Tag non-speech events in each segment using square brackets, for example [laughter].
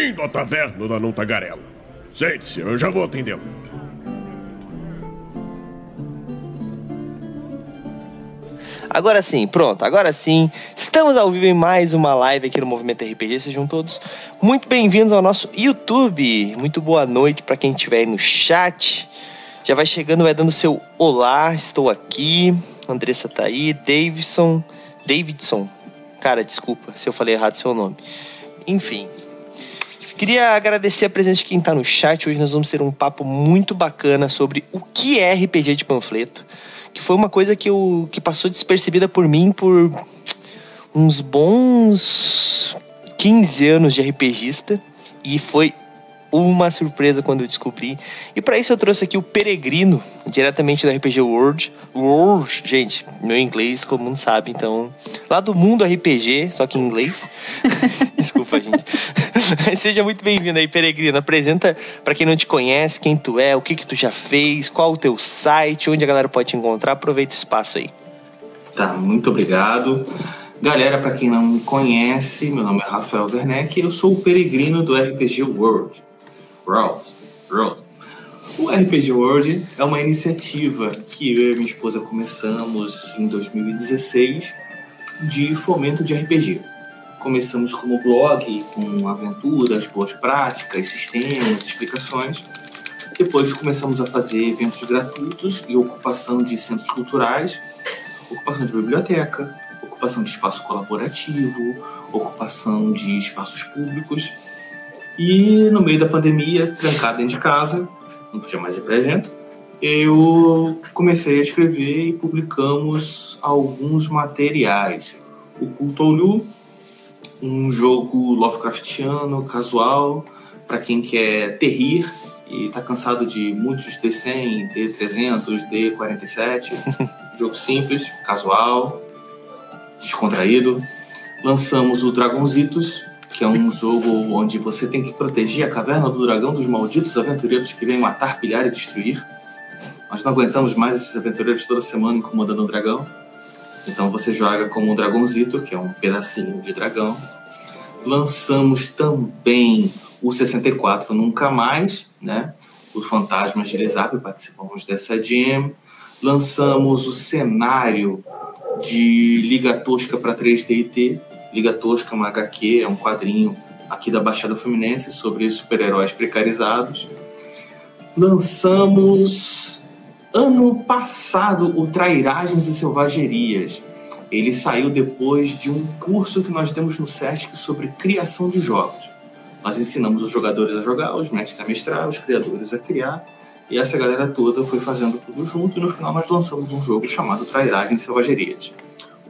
Bem-vindo à taverna da Não Tagarela. Sente-se, eu já vou atendê-lo. Agora sim, pronto, agora sim. Estamos ao vivo em mais uma live aqui no Movimento RPG. Sejam todos muito bem-vindos ao nosso YouTube. Muito boa noite para quem estiver aí no chat. Já vai chegando, vai dando seu olá. Estou aqui. Andressa tá aí. Davidson. Davidson. Cara, desculpa se eu falei errado seu nome. Enfim. Queria agradecer a presença de quem está no chat. Hoje nós vamos ter um papo muito bacana sobre o que é RPG de panfleto que foi uma coisa que, eu, que passou despercebida por mim por uns bons 15 anos de RPGista e foi uma surpresa quando eu descobri. E para isso eu trouxe aqui o Peregrino, diretamente da RPG World. World, gente, meu inglês, como não sabe, então. Lá do mundo RPG, só que em inglês. [laughs] Desculpa, gente. [laughs] Seja muito bem-vindo aí, Peregrino. Apresenta para quem não te conhece, quem tu é, o que que tu já fez, qual o teu site, onde a galera pode te encontrar. Aproveita o espaço aí. Tá, muito obrigado. Galera, para quem não me conhece, meu nome é Rafael Werneck e eu sou o peregrino do RPG World. World. World. O RPG World é uma iniciativa que eu e minha esposa começamos em 2016 de fomento de RPG. Começamos como blog, com aventuras, boas práticas, sistemas, explicações. Depois começamos a fazer eventos gratuitos e ocupação de centros culturais, ocupação de biblioteca, ocupação de espaço colaborativo, ocupação de espaços públicos e no meio da pandemia, trancado dentro de casa, não podia mais ir para evento, eu comecei a escrever e publicamos alguns materiais. O Culto Lu, um jogo Lovecraftiano, casual, para quem quer terrir e está cansado de muitos D100, D300, D47. jogo simples, casual, descontraído. Lançamos o Dragonzitos, que é um jogo onde você tem que proteger a caverna do dragão dos malditos aventureiros que vêm matar, pilhar e destruir. Nós não aguentamos mais esses aventureiros toda semana incomodando o dragão. Então você joga como um dragãozito, que é um pedacinho de dragão. Lançamos também o 64 Nunca Mais, né? Os Fantasmas de Elizabeth, participamos dessa jam. Lançamos o cenário de Liga Tosca para 3D&T, Liga Tosca, uma HQ, é um quadrinho aqui da Baixada Fluminense sobre super-heróis precarizados. Lançamos ano passado o Trairagens e Selvagerias. Ele saiu depois de um curso que nós temos no SESC sobre criação de jogos. Nós ensinamos os jogadores a jogar, os mestres a mestrar, os criadores a criar, e essa galera toda foi fazendo tudo junto, e no final nós lançamos um jogo chamado Trairagens e Selvagerias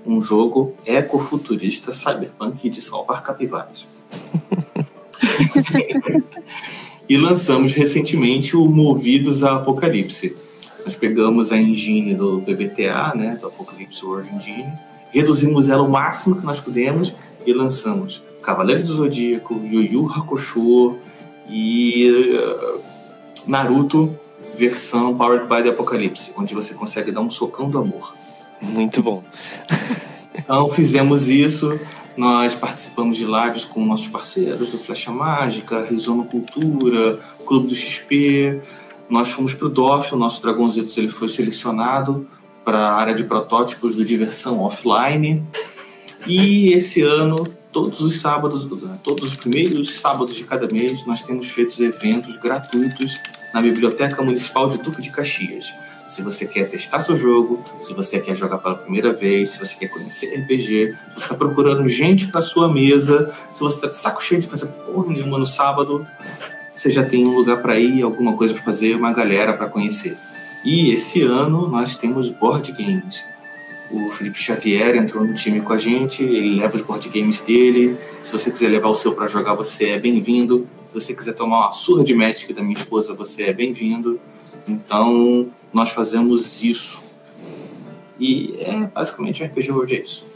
um jogo ecofuturista cyberpunk de salvar capivaras. [laughs] e lançamos recentemente o Movidos a Apocalipse. Nós pegamos a engine do BBTA, né, do Apocalypse World Engine, reduzimos ela o máximo que nós pudemos e lançamos Cavaleiros do Zodíaco, Yu Yu Hakusho e uh, Naruto versão Powered by the Apocalypse, onde você consegue dar um socão do amor. Muito bom. então fizemos isso, nós participamos de lives com nossos parceiros do Flecha Mágica, Rizoma Cultura, Clube do XP. Nós fomos para o DOF, o nosso Dragonzitos ele foi selecionado para a área de protótipos do Diversão Offline. E esse ano, todos os sábados, todos os primeiros sábados de cada mês, nós temos feito eventos gratuitos na Biblioteca Municipal de Duque de Caxias se você quer testar seu jogo, se você quer jogar pela primeira vez, se você quer conhecer RPG, se você está procurando gente para sua mesa, se você está de saco cheio de fazer porra nenhuma no sábado, você já tem um lugar para ir, alguma coisa para fazer, uma galera para conhecer. E esse ano nós temos board games. O Felipe Xavier entrou no time com a gente, ele leva os board games dele. Se você quiser levar o seu para jogar, você é bem-vindo. Se você quiser tomar uma surra de Magic da minha esposa, você é bem-vindo. Então, nós fazemos isso. E é basicamente o RPG World é isso.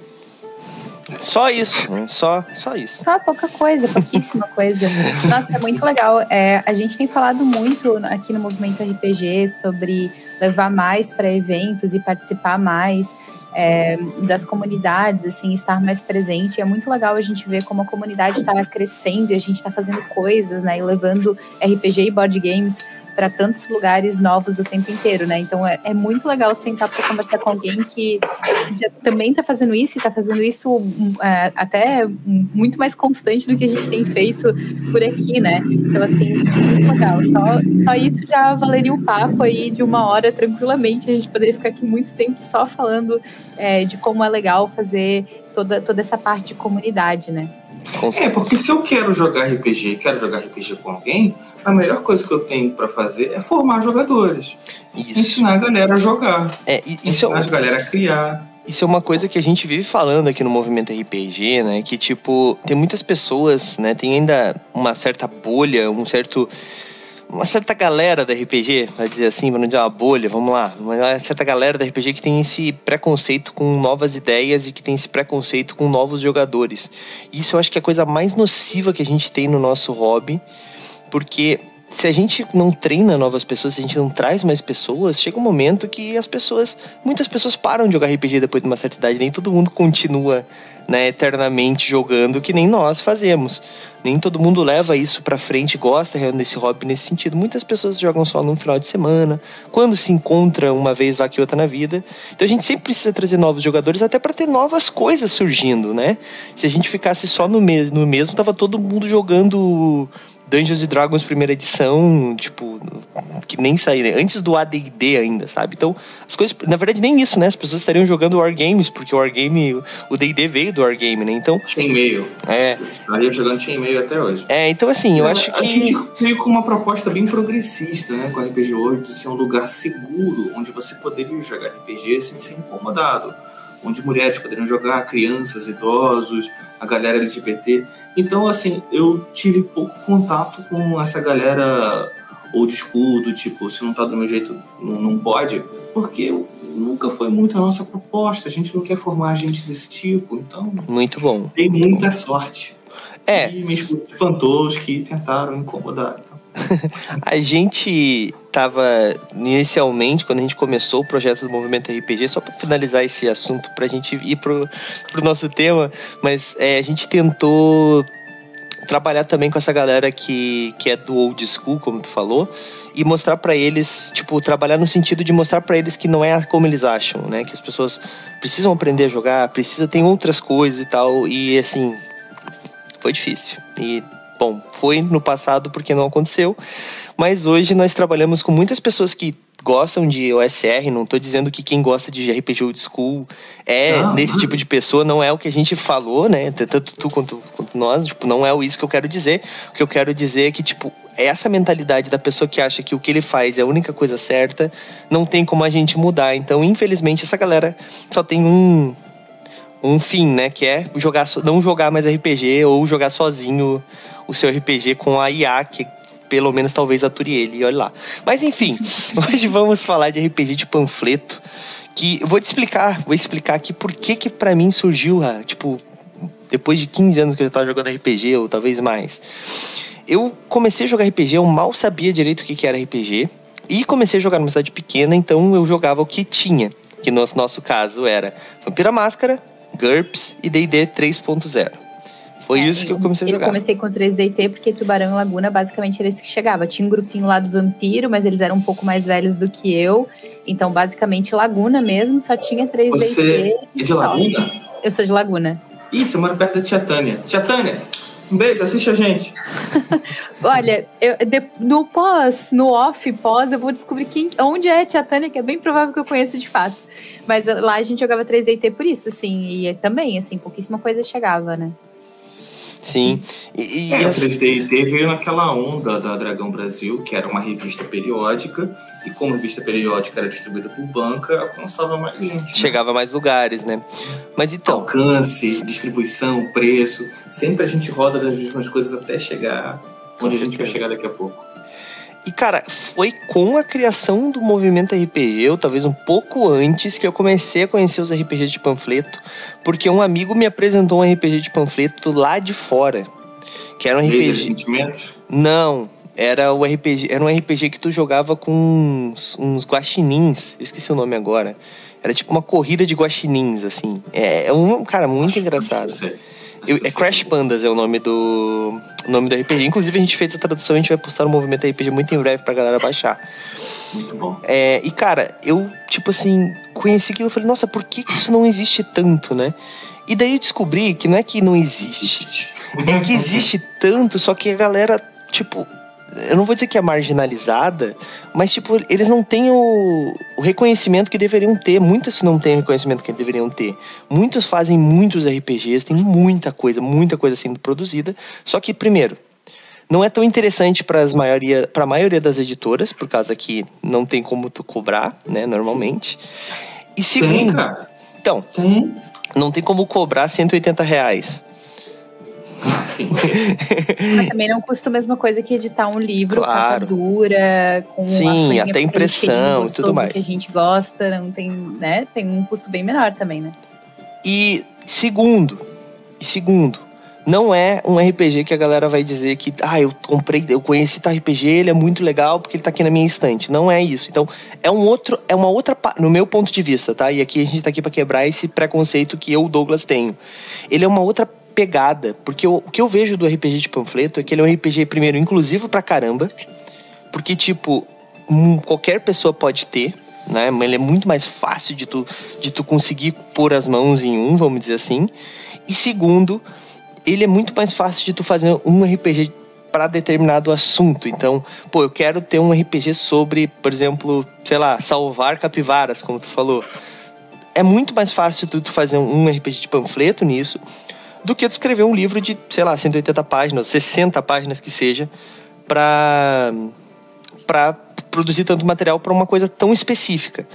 Só isso, só, só isso. Só pouca coisa, pouquíssima [laughs] coisa. Nossa, é muito legal. É, a gente tem falado muito aqui no Movimento RPG sobre levar mais para eventos e participar mais. é, das comunidades, assim, estar mais presente. É muito legal a gente ver como a comunidade está crescendo e a gente está fazendo coisas, né? E levando RPG e board games para tantos lugares novos o tempo inteiro, né? Então é, é muito legal sentar para conversar com alguém que já também está fazendo isso e está fazendo isso hum, é, até muito mais constante do que a gente tem feito por aqui, né? Então, assim, muito legal. Só, só isso já valeria o papo aí de uma hora tranquilamente. A gente poderia ficar aqui muito tempo só falando é, de como é legal fazer toda, toda essa parte de comunidade, né? É, porque se eu quero jogar RPG e quero jogar RPG com alguém, a melhor coisa que eu tenho para fazer é formar jogadores. Isso. Ensinar a galera a jogar. É, isso ensinar é... a galera a criar. Isso é uma coisa que a gente vive falando aqui no movimento RPG, né? Que, tipo, tem muitas pessoas, né? Tem ainda uma certa bolha, um certo uma certa galera da RPG, vai dizer assim, para não dizer uma bolha, vamos lá, uma certa galera da RPG que tem esse preconceito com novas ideias e que tem esse preconceito com novos jogadores. Isso eu acho que é a coisa mais nociva que a gente tem no nosso hobby, porque se a gente não treina novas pessoas, se a gente não traz mais pessoas, chega um momento que as pessoas, muitas pessoas param de jogar RPG depois de uma certa idade, nem todo mundo continua, né, eternamente jogando que nem nós fazemos. Nem todo mundo leva isso para frente, gosta desse hobby nesse sentido. Muitas pessoas jogam só no final de semana, quando se encontra uma vez lá que outra na vida. Então a gente sempre precisa trazer novos jogadores até para ter novas coisas surgindo, né? Se a gente ficasse só no, no mesmo, tava todo mundo jogando Dungeons Dragons primeira edição, tipo, que nem saía, né? antes do AD&D ainda, sabe? Então, as coisas, na verdade nem isso, né? As pessoas estariam jogando Wargames, porque o Wargame, o D&D veio do Wargame, né? Então... Chainmail. É. Estaria jogando Chainmail até hoje. É, então assim, eu é, acho que... A gente veio com uma proposta bem progressista, né? Com o RPG hoje, de ser um lugar seguro, onde você poderia jogar RPG sem ser incomodado. Onde mulheres poderiam jogar, crianças, idosos, a galera LGBT. Então, assim, eu tive pouco contato com essa galera old school, do tipo, se não tá do meu jeito, não, não pode, porque nunca foi muito a nossa proposta. A gente não quer formar gente desse tipo, então. Muito bom. Tem muita sorte. É. E me espantou os que tentaram incomodar. Então. [laughs] a gente tava inicialmente, quando a gente começou o projeto do Movimento RPG, só para finalizar esse assunto, para a gente ir pro, pro nosso tema, mas é, a gente tentou trabalhar também com essa galera que, que é do old school, como tu falou, e mostrar para eles, tipo, trabalhar no sentido de mostrar para eles que não é como eles acham, né? Que as pessoas precisam aprender a jogar, precisa tem outras coisas e tal, e assim, foi difícil. E bom, foi no passado porque não aconteceu, mas hoje nós trabalhamos com muitas pessoas que gostam de OSR, não estou dizendo que quem gosta de RPG Old School é ah, nesse tipo de pessoa, não é o que a gente falou, né? Tanto tu quanto, quanto nós, tipo, não é isso que eu quero dizer. O que eu quero dizer é que, tipo, essa mentalidade da pessoa que acha que o que ele faz é a única coisa certa, não tem como a gente mudar. Então, infelizmente, essa galera só tem um, um fim, né? Que é jogar, não jogar mais RPG ou jogar sozinho o seu RPG com a IA, que pelo menos talvez ature ele, olha lá. Mas enfim, [laughs] hoje vamos falar de RPG de panfleto, que vou te explicar, vou explicar aqui por que que pra mim surgiu, tipo, depois de 15 anos que eu já tava jogando RPG, ou talvez mais. Eu comecei a jogar RPG, eu mal sabia direito o que que era RPG, e comecei a jogar numa cidade pequena, então eu jogava o que tinha, que no nosso caso era Vampira Máscara, GURPS e D&D 3.0. Foi é, isso que eu comecei a jogar. Eu comecei com 3DT porque Tubarão e Laguna basicamente era esse que chegava. Tinha um grupinho lá do Vampiro, mas eles eram um pouco mais velhos do que eu. Então, basicamente, Laguna mesmo, só tinha 3DT. Você é de Laguna? Eu sou de Laguna. Ih, você mora perto da Tia Tânia. Tia Tânia, um beijo, assiste a gente. [laughs] Olha, eu, de, no pós, no off, pós, eu vou descobrir quem, onde é a Tia Tânia, que é bem provável que eu conheça de fato. Mas lá a gente jogava 3DT por isso, assim, e também, assim, pouquíssima coisa chegava, né? Sim. E, e é, assim... 3D veio naquela onda da Dragão Brasil, que era uma revista periódica, e como a revista periódica era distribuída por banca, alcançava mais gente. Né? Chegava a mais lugares, né? Mas então. Alcance, distribuição, preço. Sempre a gente roda das mesmas coisas até chegar onde a gente vai chegar daqui a pouco. E, cara, foi com a criação do movimento RPG, ou talvez um pouco antes, que eu comecei a conhecer os RPGs de panfleto, porque um amigo me apresentou um RPG de panfleto lá de fora. Que era um RPG. Sentimentos? Não. Era o RPG, era um RPG que tu jogava com uns, uns guaxinins, eu esqueci o nome agora. Era tipo uma corrida de guaxinins, assim. É, é um, cara, muito engraçado. Eu, é Crash Pandas é o nome do nome do RPG. Inclusive, a gente fez a tradução, a gente vai postar no movimento RPG muito em breve pra galera baixar. Muito bom. É, e, cara, eu, tipo assim, conheci aquilo e falei, nossa, por que, que isso não existe tanto, né? E daí eu descobri que não é que não existe, é que existe tanto, só que a galera, tipo, eu não vou dizer que é marginalizada, mas tipo, eles não têm o, o, reconhecimento que deveriam ter. Muitos não têm o reconhecimento que deveriam ter. Muitos fazem muitos RPGs, tem muita coisa, muita coisa sendo produzida. Só que, primeiro, não é tão interessante para maioria, a maioria das editoras, por causa que não tem como tu cobrar, né, normalmente. E segundo. Tem, cara. Então, tem. não tem como cobrar 180 reais. Sim. [laughs] Mas também não custa a mesma coisa que editar um livro claro. dura, com Sim, até impressão e tudo mais. que a gente gosta, não tem, né? Tem um custo bem menor também, né? E segundo, e segundo, não é um RPG que a galera vai dizer que, ah, eu comprei, eu conheci tal RPG, ele é muito legal porque ele tá aqui na minha estante. Não é isso. Então, é um outro, é uma outra, no meu ponto de vista, tá? E aqui a gente tá aqui para quebrar esse preconceito que eu, Douglas, tenho. Ele é uma outra pegada. Porque eu, o que eu vejo do RPG de panfleto é que ele é um RPG, primeiro, inclusivo pra caramba. Porque, tipo, hum, qualquer pessoa pode ter, né? Ele é muito mais fácil de tu, de tu conseguir pôr as mãos em um, vamos dizer assim. E segundo, ele é muito mais fácil de tu fazer um RPG para determinado assunto. Então, pô, eu quero ter um RPG sobre, por exemplo, sei lá, salvar capivaras, como tu falou. É muito mais fácil tu fazer um RPG de panfleto nisso do que escrever um livro de, sei lá, 180 páginas, 60 páginas que seja, para para produzir tanto material para uma coisa tão específica.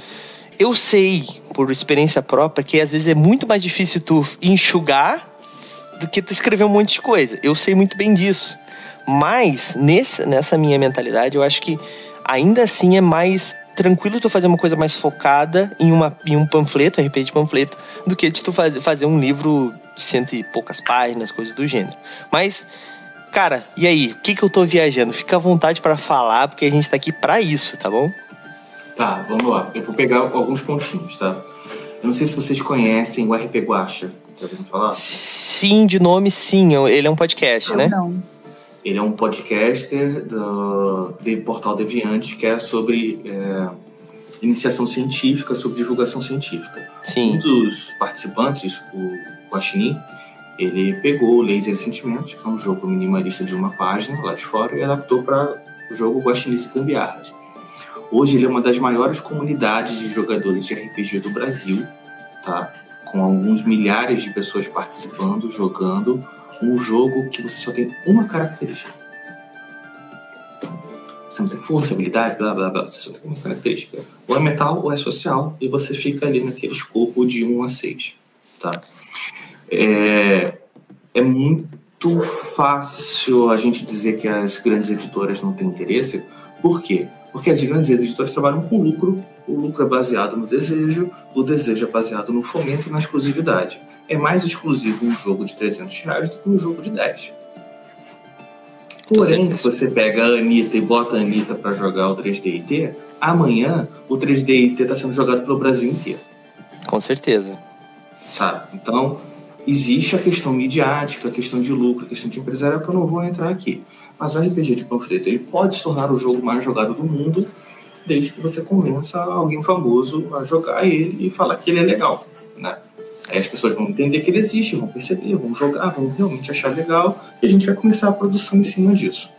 Eu sei, por experiência própria, que às vezes é muito mais difícil tu enxugar do que tu escrever um monte de coisa. Eu sei muito bem disso. Mas, nesse, nessa minha mentalidade, eu acho que ainda assim é mais tranquilo tu fazer uma coisa mais focada em, uma, em um panfleto, RPG de panfleto, do que de tu faz, fazer um livro de cento e poucas páginas, coisas do gênero. Mas, cara, e aí? O que, que eu tô viajando? Fica à vontade para falar, porque a gente tá aqui para isso, tá bom? Tá, vamos lá. Eu vou pegar alguns pontinhos, tá? Eu não sei se vocês conhecem o RP Guacha. Já ouviram falar? Sim, de nome sim. Ele é um podcast, eu né? Não. Ele é um podcaster do, do Portal Deviante que é sobre é, iniciação científica, sobre divulgação científica. Sim. Um dos participantes, o Guaxinim, ele pegou o Laser Sentimentos, que é um jogo minimalista de uma página lá de fora, e adaptou para o jogo Guaxinim e Gambiarras. Hoje ele é uma das maiores comunidades de jogadores de RPG do Brasil, tá? com alguns milhares de pessoas participando, jogando, um jogo que você só tem uma característica. Você não tem força, habilidade, blá blá blá. Você só tem uma característica. Ou é metal ou é social, e você fica ali naquele escopo de 1 a 6. Tá? É, é muito fácil a gente dizer que as grandes editoras não têm interesse. Por quê? Porque as grandes editoras trabalham com lucro, o lucro é baseado no desejo, o desejo é baseado no fomento e na exclusividade é mais exclusivo um jogo de 300 reais do que um jogo de 10. Porém, se você pega a Anitta e bota a Anitta para jogar o 3D amanhã o 3D está sendo jogado pelo Brasil inteiro. Com certeza. Sabe? Então, existe a questão midiática, a questão de lucro, a questão de empresarial que eu não vou entrar aqui. Mas o RPG de panfleto ele pode se tornar o jogo mais jogado do mundo desde que você convença alguém famoso a jogar ele e falar que ele é legal, né? Aí as pessoas vão entender que ele existe, vão perceber, vão jogar, vão realmente achar legal e a gente vai começar a produção em cima disso.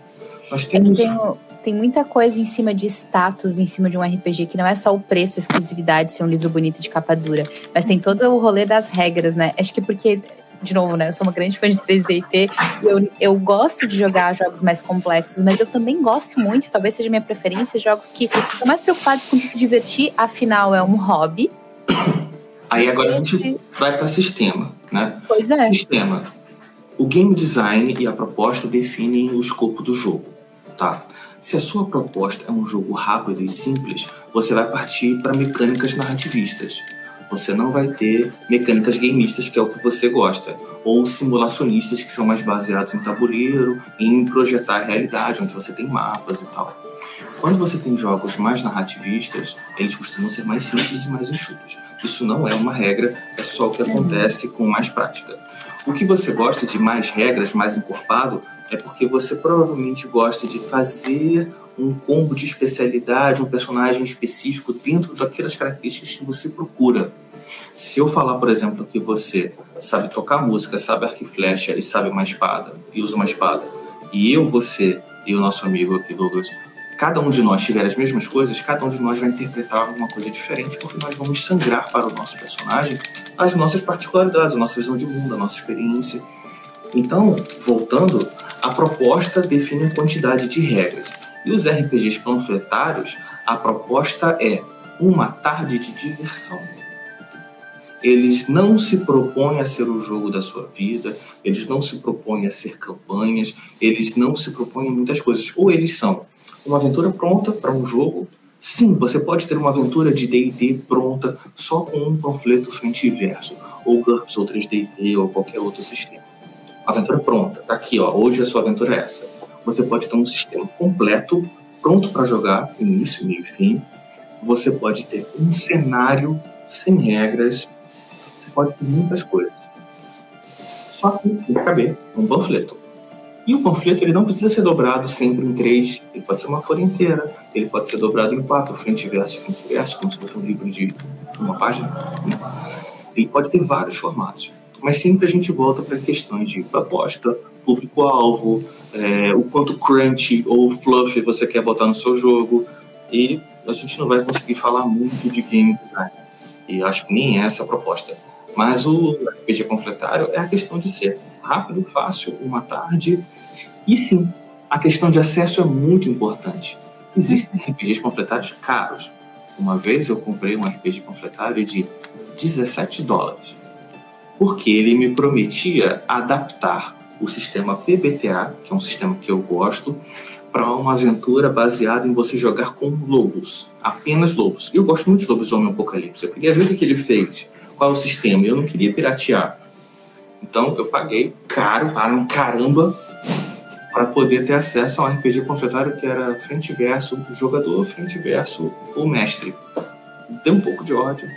Nós temos. É tem, tem muita coisa em cima de status, em cima de um RPG, que não é só o preço, a exclusividade, ser um livro bonito de capa dura, mas tem todo o rolê das regras, né? Acho que porque de novo, né? Eu sou uma grande fã de 3D e T, e eu, eu gosto de jogar jogos mais complexos, mas eu também gosto muito, talvez seja minha preferência, jogos que estão mais preocupados com se divertir, afinal é um hobby. Aí agora a gente vai para sistema, né? Pois é. Sistema. O game design e a proposta definem o escopo do jogo, tá? Se a sua proposta é um jogo rápido e simples, você vai partir para mecânicas narrativistas. Você não vai ter mecânicas gameistas, que é o que você gosta, ou simulacionistas, que são mais baseados em tabuleiro, em projetar a realidade, onde você tem mapas e tal. Quando você tem jogos mais narrativistas, eles costumam ser mais simples e mais enxutos. Isso não é uma regra, é só o que acontece com mais prática. O que você gosta de mais regras, mais encorpado, é porque você provavelmente gosta de fazer um combo de especialidade, um personagem específico dentro daquelas características que você procura. Se eu falar, por exemplo, que você sabe tocar música, sabe arco e flecha e sabe uma espada, e usa uma espada, e eu, você e o nosso amigo aqui, Douglas, cada um de nós tiver as mesmas coisas, cada um de nós vai interpretar alguma coisa diferente, porque nós vamos sangrar para o nosso personagem as nossas particularidades, a nossa visão de mundo, a nossa experiência. Então, voltando, a proposta define a quantidade de regras. E os RPGs panfletários, a proposta é uma tarde de diversão. Eles não se propõem a ser o jogo da sua vida, eles não se propõem a ser campanhas, eles não se propõem a muitas coisas. Ou eles são uma aventura pronta para um jogo. Sim, você pode ter uma aventura de D&D pronta só com um panfleto frente e verso, ou GURPS, ou 3D&D, ou qualquer outro sistema. Aventura pronta, tá aqui, ó. Hoje a sua aventura é essa. Você pode ter um sistema completo, pronto para jogar, início, meio e fim. Você pode ter um cenário sem regras. Você pode ter muitas coisas. Só que tem que caber um panfleto. E o panfleto ele não precisa ser dobrado sempre em três, ele pode ser uma folha inteira, ele pode ser dobrado em quatro, frente e verso, frente e verso, como se fosse um livro de uma página. Ele pode ter vários formatos, mas sempre a gente volta para questões de proposta, público-alvo, é, o quanto crunch ou fluff você quer botar no seu jogo, e a gente não vai conseguir falar muito de game design. E acho que nem é essa a proposta. Mas o RPG panfletário é a questão de ser rápido, fácil, uma tarde. E sim, a questão de acesso é muito importante. Existem RPGs panfletários caros. Uma vez eu comprei um RPG panfletário de 17 dólares, porque ele me prometia adaptar o sistema PBTA, que é um sistema que eu gosto, para uma aventura baseada em você jogar com lobos, apenas lobos. Eu gosto muito de Lobisomem Apocalipse. Eu queria ver o que ele fez, qual é o sistema. Eu não queria piratear. Então eu paguei caro para um caramba para poder ter acesso a um RPG panfletário que era frente verso jogador, frente verso o mestre. Deu um pouco de ódio.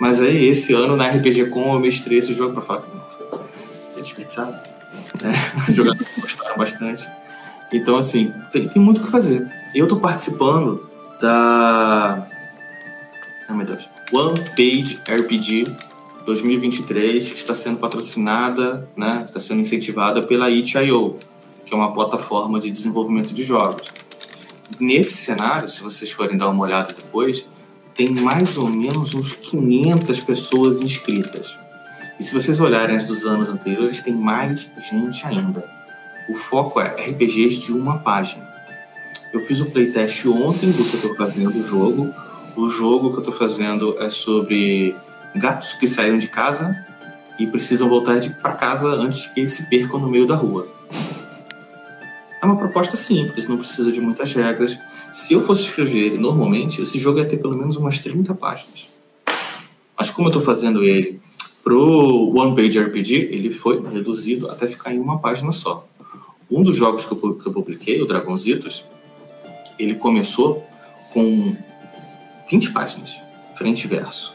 Mas aí esse ano na RPG Com eu mestrei esse jogo para falar que não foi desperdiçado. Né? [laughs] Os jogadores gostaram bastante. Então, assim, tem, tem muito o que fazer. Eu estou participando da. Ai meu Deus. One Page RPG 2023, que está sendo patrocinada, né, está sendo incentivada pela itch.io, que é uma plataforma de desenvolvimento de jogos. Nesse cenário, se vocês forem dar uma olhada depois, tem mais ou menos uns 500 pessoas inscritas. E se vocês olharem as dos anos anteriores, tem mais gente ainda. O foco é RPGs de uma página. Eu fiz o playtest ontem do que eu estou fazendo o jogo. O jogo que eu estou fazendo é sobre gatos que saíram de casa e precisam voltar para casa antes que eles se percam no meio da rua. É uma proposta simples, não precisa de muitas regras. Se eu fosse escrever ele normalmente, esse jogo ia ter pelo menos umas 30 páginas. Mas como eu estou fazendo ele pro One Page RPG, ele foi reduzido até ficar em uma página só. Um dos jogos que eu, que eu publiquei, o Dragonzitos, ele começou com 20 páginas, frente e verso.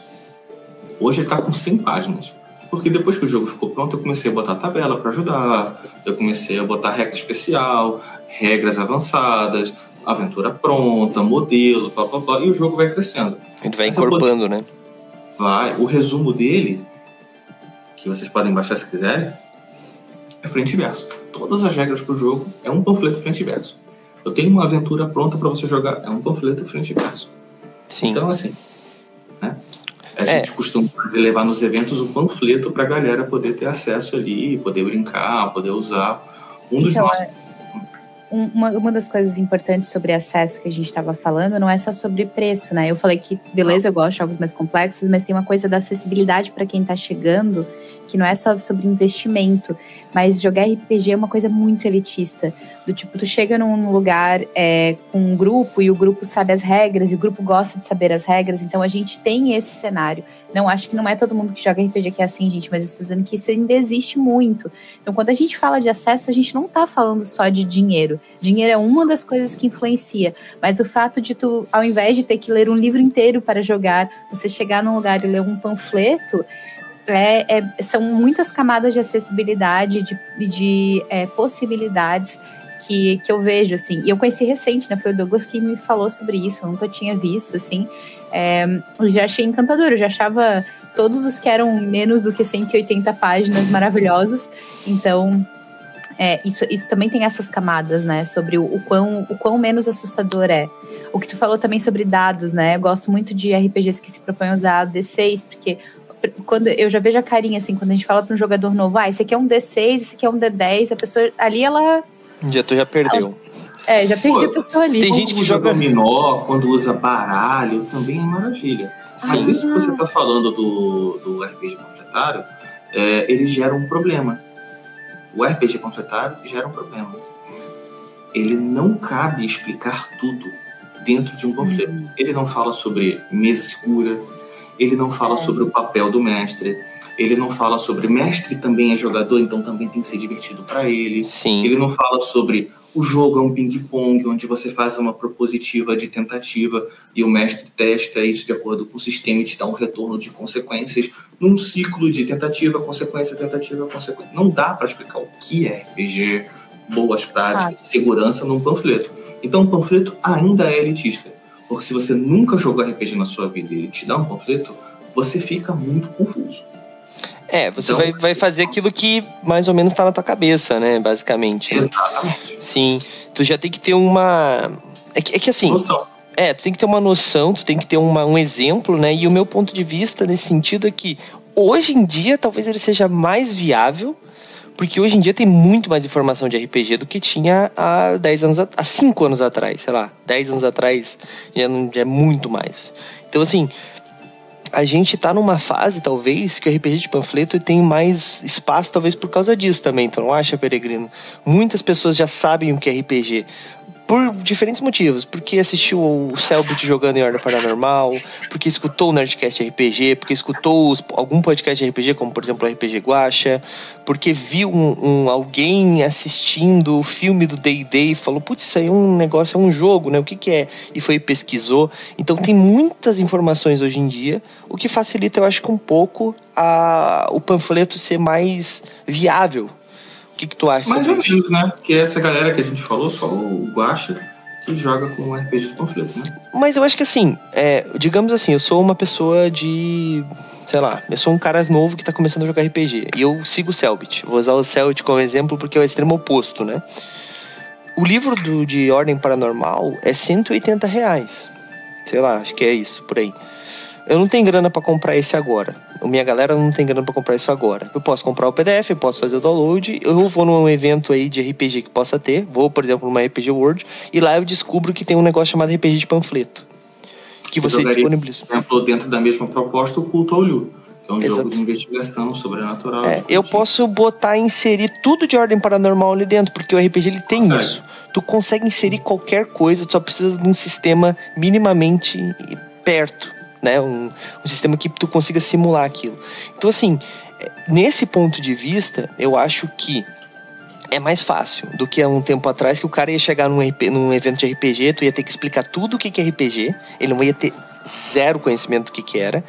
Hoje ele está com 100 páginas. Porque depois que o jogo ficou pronto, eu comecei a botar tabela para ajudar, eu comecei a botar regra especial, regras avançadas, aventura pronta, modelo, blá, blá, blá, e o jogo vai crescendo. Ele vai encorpando, né? Vai. O resumo dele, que vocês podem baixar se quiserem, é frente e verso. Todas as regras para o jogo é um panfleto frente e verso. Eu tenho uma aventura pronta para você jogar, é um panfleto frente e verso. Sim. Então, assim, né? A é. gente costuma fazer, levar nos eventos o panfleto para a galera poder ter acesso ali, poder brincar, poder usar. Um dos então, nossos. Uma, uma das coisas importantes sobre acesso que a gente estava falando não é só sobre preço, né? Eu falei que, beleza, eu gosto de jogos mais complexos, mas tem uma coisa da acessibilidade para quem está chegando que não é só sobre investimento, mas jogar RPG é uma coisa muito elitista. Do tipo, tu chega num lugar é, com um grupo e o grupo sabe as regras e o grupo gosta de saber as regras, então a gente tem esse cenário Não, acho que não é todo mundo que joga RPG que é assim, gente, mas estou dizendo que isso ainda existe muito. Então, quando a gente fala de acesso, a gente não está falando só de dinheiro. Dinheiro é uma das coisas que influencia, mas o fato de tu, ao invés de ter que ler um livro inteiro para jogar, você chegar num lugar e ler um panfleto, é, é, são muitas camadas de acessibilidade, de, de é, possibilidades que, que eu vejo, assim. E eu conheci recente, né? Foi o Douglas que me falou sobre isso, eu nunca tinha visto, assim. É, eu já achei encantador, eu já achava todos os que eram menos do que 180 páginas maravilhosos. Então, é, isso, isso também tem essas camadas, né? Sobre o, o, quão, o quão menos assustador é. O que tu falou também sobre dados, né? Eu gosto muito de RPGs que se propõem a usar D6, porque quando eu já vejo a carinha assim, quando a gente fala para um jogador novo, ah, esse aqui é um D6, esse aqui é um D10, a pessoa ali ela um dia tu já perdeu. É, já perdi Pô, a pessoa ali. Tem gente que joga dominó, quando usa baralho, também é maravilha. Mas isso que você está falando do, do RPG panfletário, é, ele gera um problema. O RPG panfletário gera um problema. Ele não cabe explicar tudo dentro de um panfleto. Uhum. Ele não fala sobre mesa segura, ele não fala é. sobre o papel do mestre, ele não fala sobre mestre também é jogador, então também tem que ser divertido para ele. Sim. Ele não fala sobre o jogo é um ping-pong, onde você faz uma propositiva de tentativa e o mestre testa isso de acordo com o sistema e te dá um retorno de consequências num ciclo de tentativa, consequência, tentativa, consequência. Não dá para explicar o que é RPG, boas práticas, ah. segurança num panfleto. Então o panfleto ainda é elitista. Porque se você nunca jogou RPG na sua vida e ele te dá um panfleto, você fica muito confuso. É, você então, vai, vai fazer aquilo que mais ou menos tá na tua cabeça, né? Basicamente. Exatamente. Sim. Tu já tem que ter uma. É que, é que assim. Noção. É, tu tem que ter uma noção, tu tem que ter uma, um exemplo, né? E o meu ponto de vista nesse sentido é que hoje em dia talvez ele seja mais viável, porque hoje em dia tem muito mais informação de RPG do que tinha há 10 anos, há 5 anos atrás, sei lá, 10 anos atrás já, não, já é muito mais. Então, assim, a gente tá numa fase, talvez, que o RPG de panfleto tem mais espaço, talvez por causa disso também, então não acha, Peregrino? Muitas pessoas já sabem o que é RPG por diferentes motivos. Porque assistiu o Selbit jogando em Ordem Paranormal, porque escutou o Nerdcast RPG, porque escutou os, algum podcast de RPG, como por exemplo o RPG Guacha, porque viu um, um, alguém assistindo o filme do D&D e falou, putz, isso aí é um negócio, é um jogo, né? O que que é? E foi e pesquisou. Então tem muitas informações hoje em dia, o que facilita, eu acho um pouco a, o panfleto ser mais viável o que, que tu acha Mais ou menos, né? Porque essa galera que a gente falou, só o Guacha, que joga com RPG de conflito, né? Mas eu acho que assim, é, digamos assim, eu sou uma pessoa de. Sei lá, eu sou um cara novo que tá começando a jogar RPG. E eu sigo o Selbit. Vou usar o Selbit como exemplo porque é o extremo oposto, né? O livro do, de Ordem Paranormal é 180 reais. Sei lá, acho que é isso, por aí eu não tenho grana para comprar esse agora. Minha galera não tem grana para comprar isso agora. Eu posso comprar o PDF, eu posso fazer o download, eu vou num evento aí de RPG que possa ter, vou, por exemplo, numa RPG World, e lá eu descubro que tem um negócio chamado RPG de panfleto. Que você disponibiliza. Por exemplo, dentro da mesma proposta, o Culto ao Liu, que é um Exato. jogo de investigação sobrenatural. É, eu posso botar, inserir tudo de ordem paranormal ali dentro, porque o RPG ele tem consegue. isso. Tu consegue inserir qualquer coisa, tu só precisa de um sistema minimamente perto né? Um, um sistema que tu consiga simular aquilo. Então, assim, nesse ponto de vista, eu acho que é mais fácil do que há um tempo atrás que o cara ia chegar num, RP, num evento de RPG, tu ia ter que explicar tudo o que, que é RPG, ele não ia ter zero conhecimento do que, que era.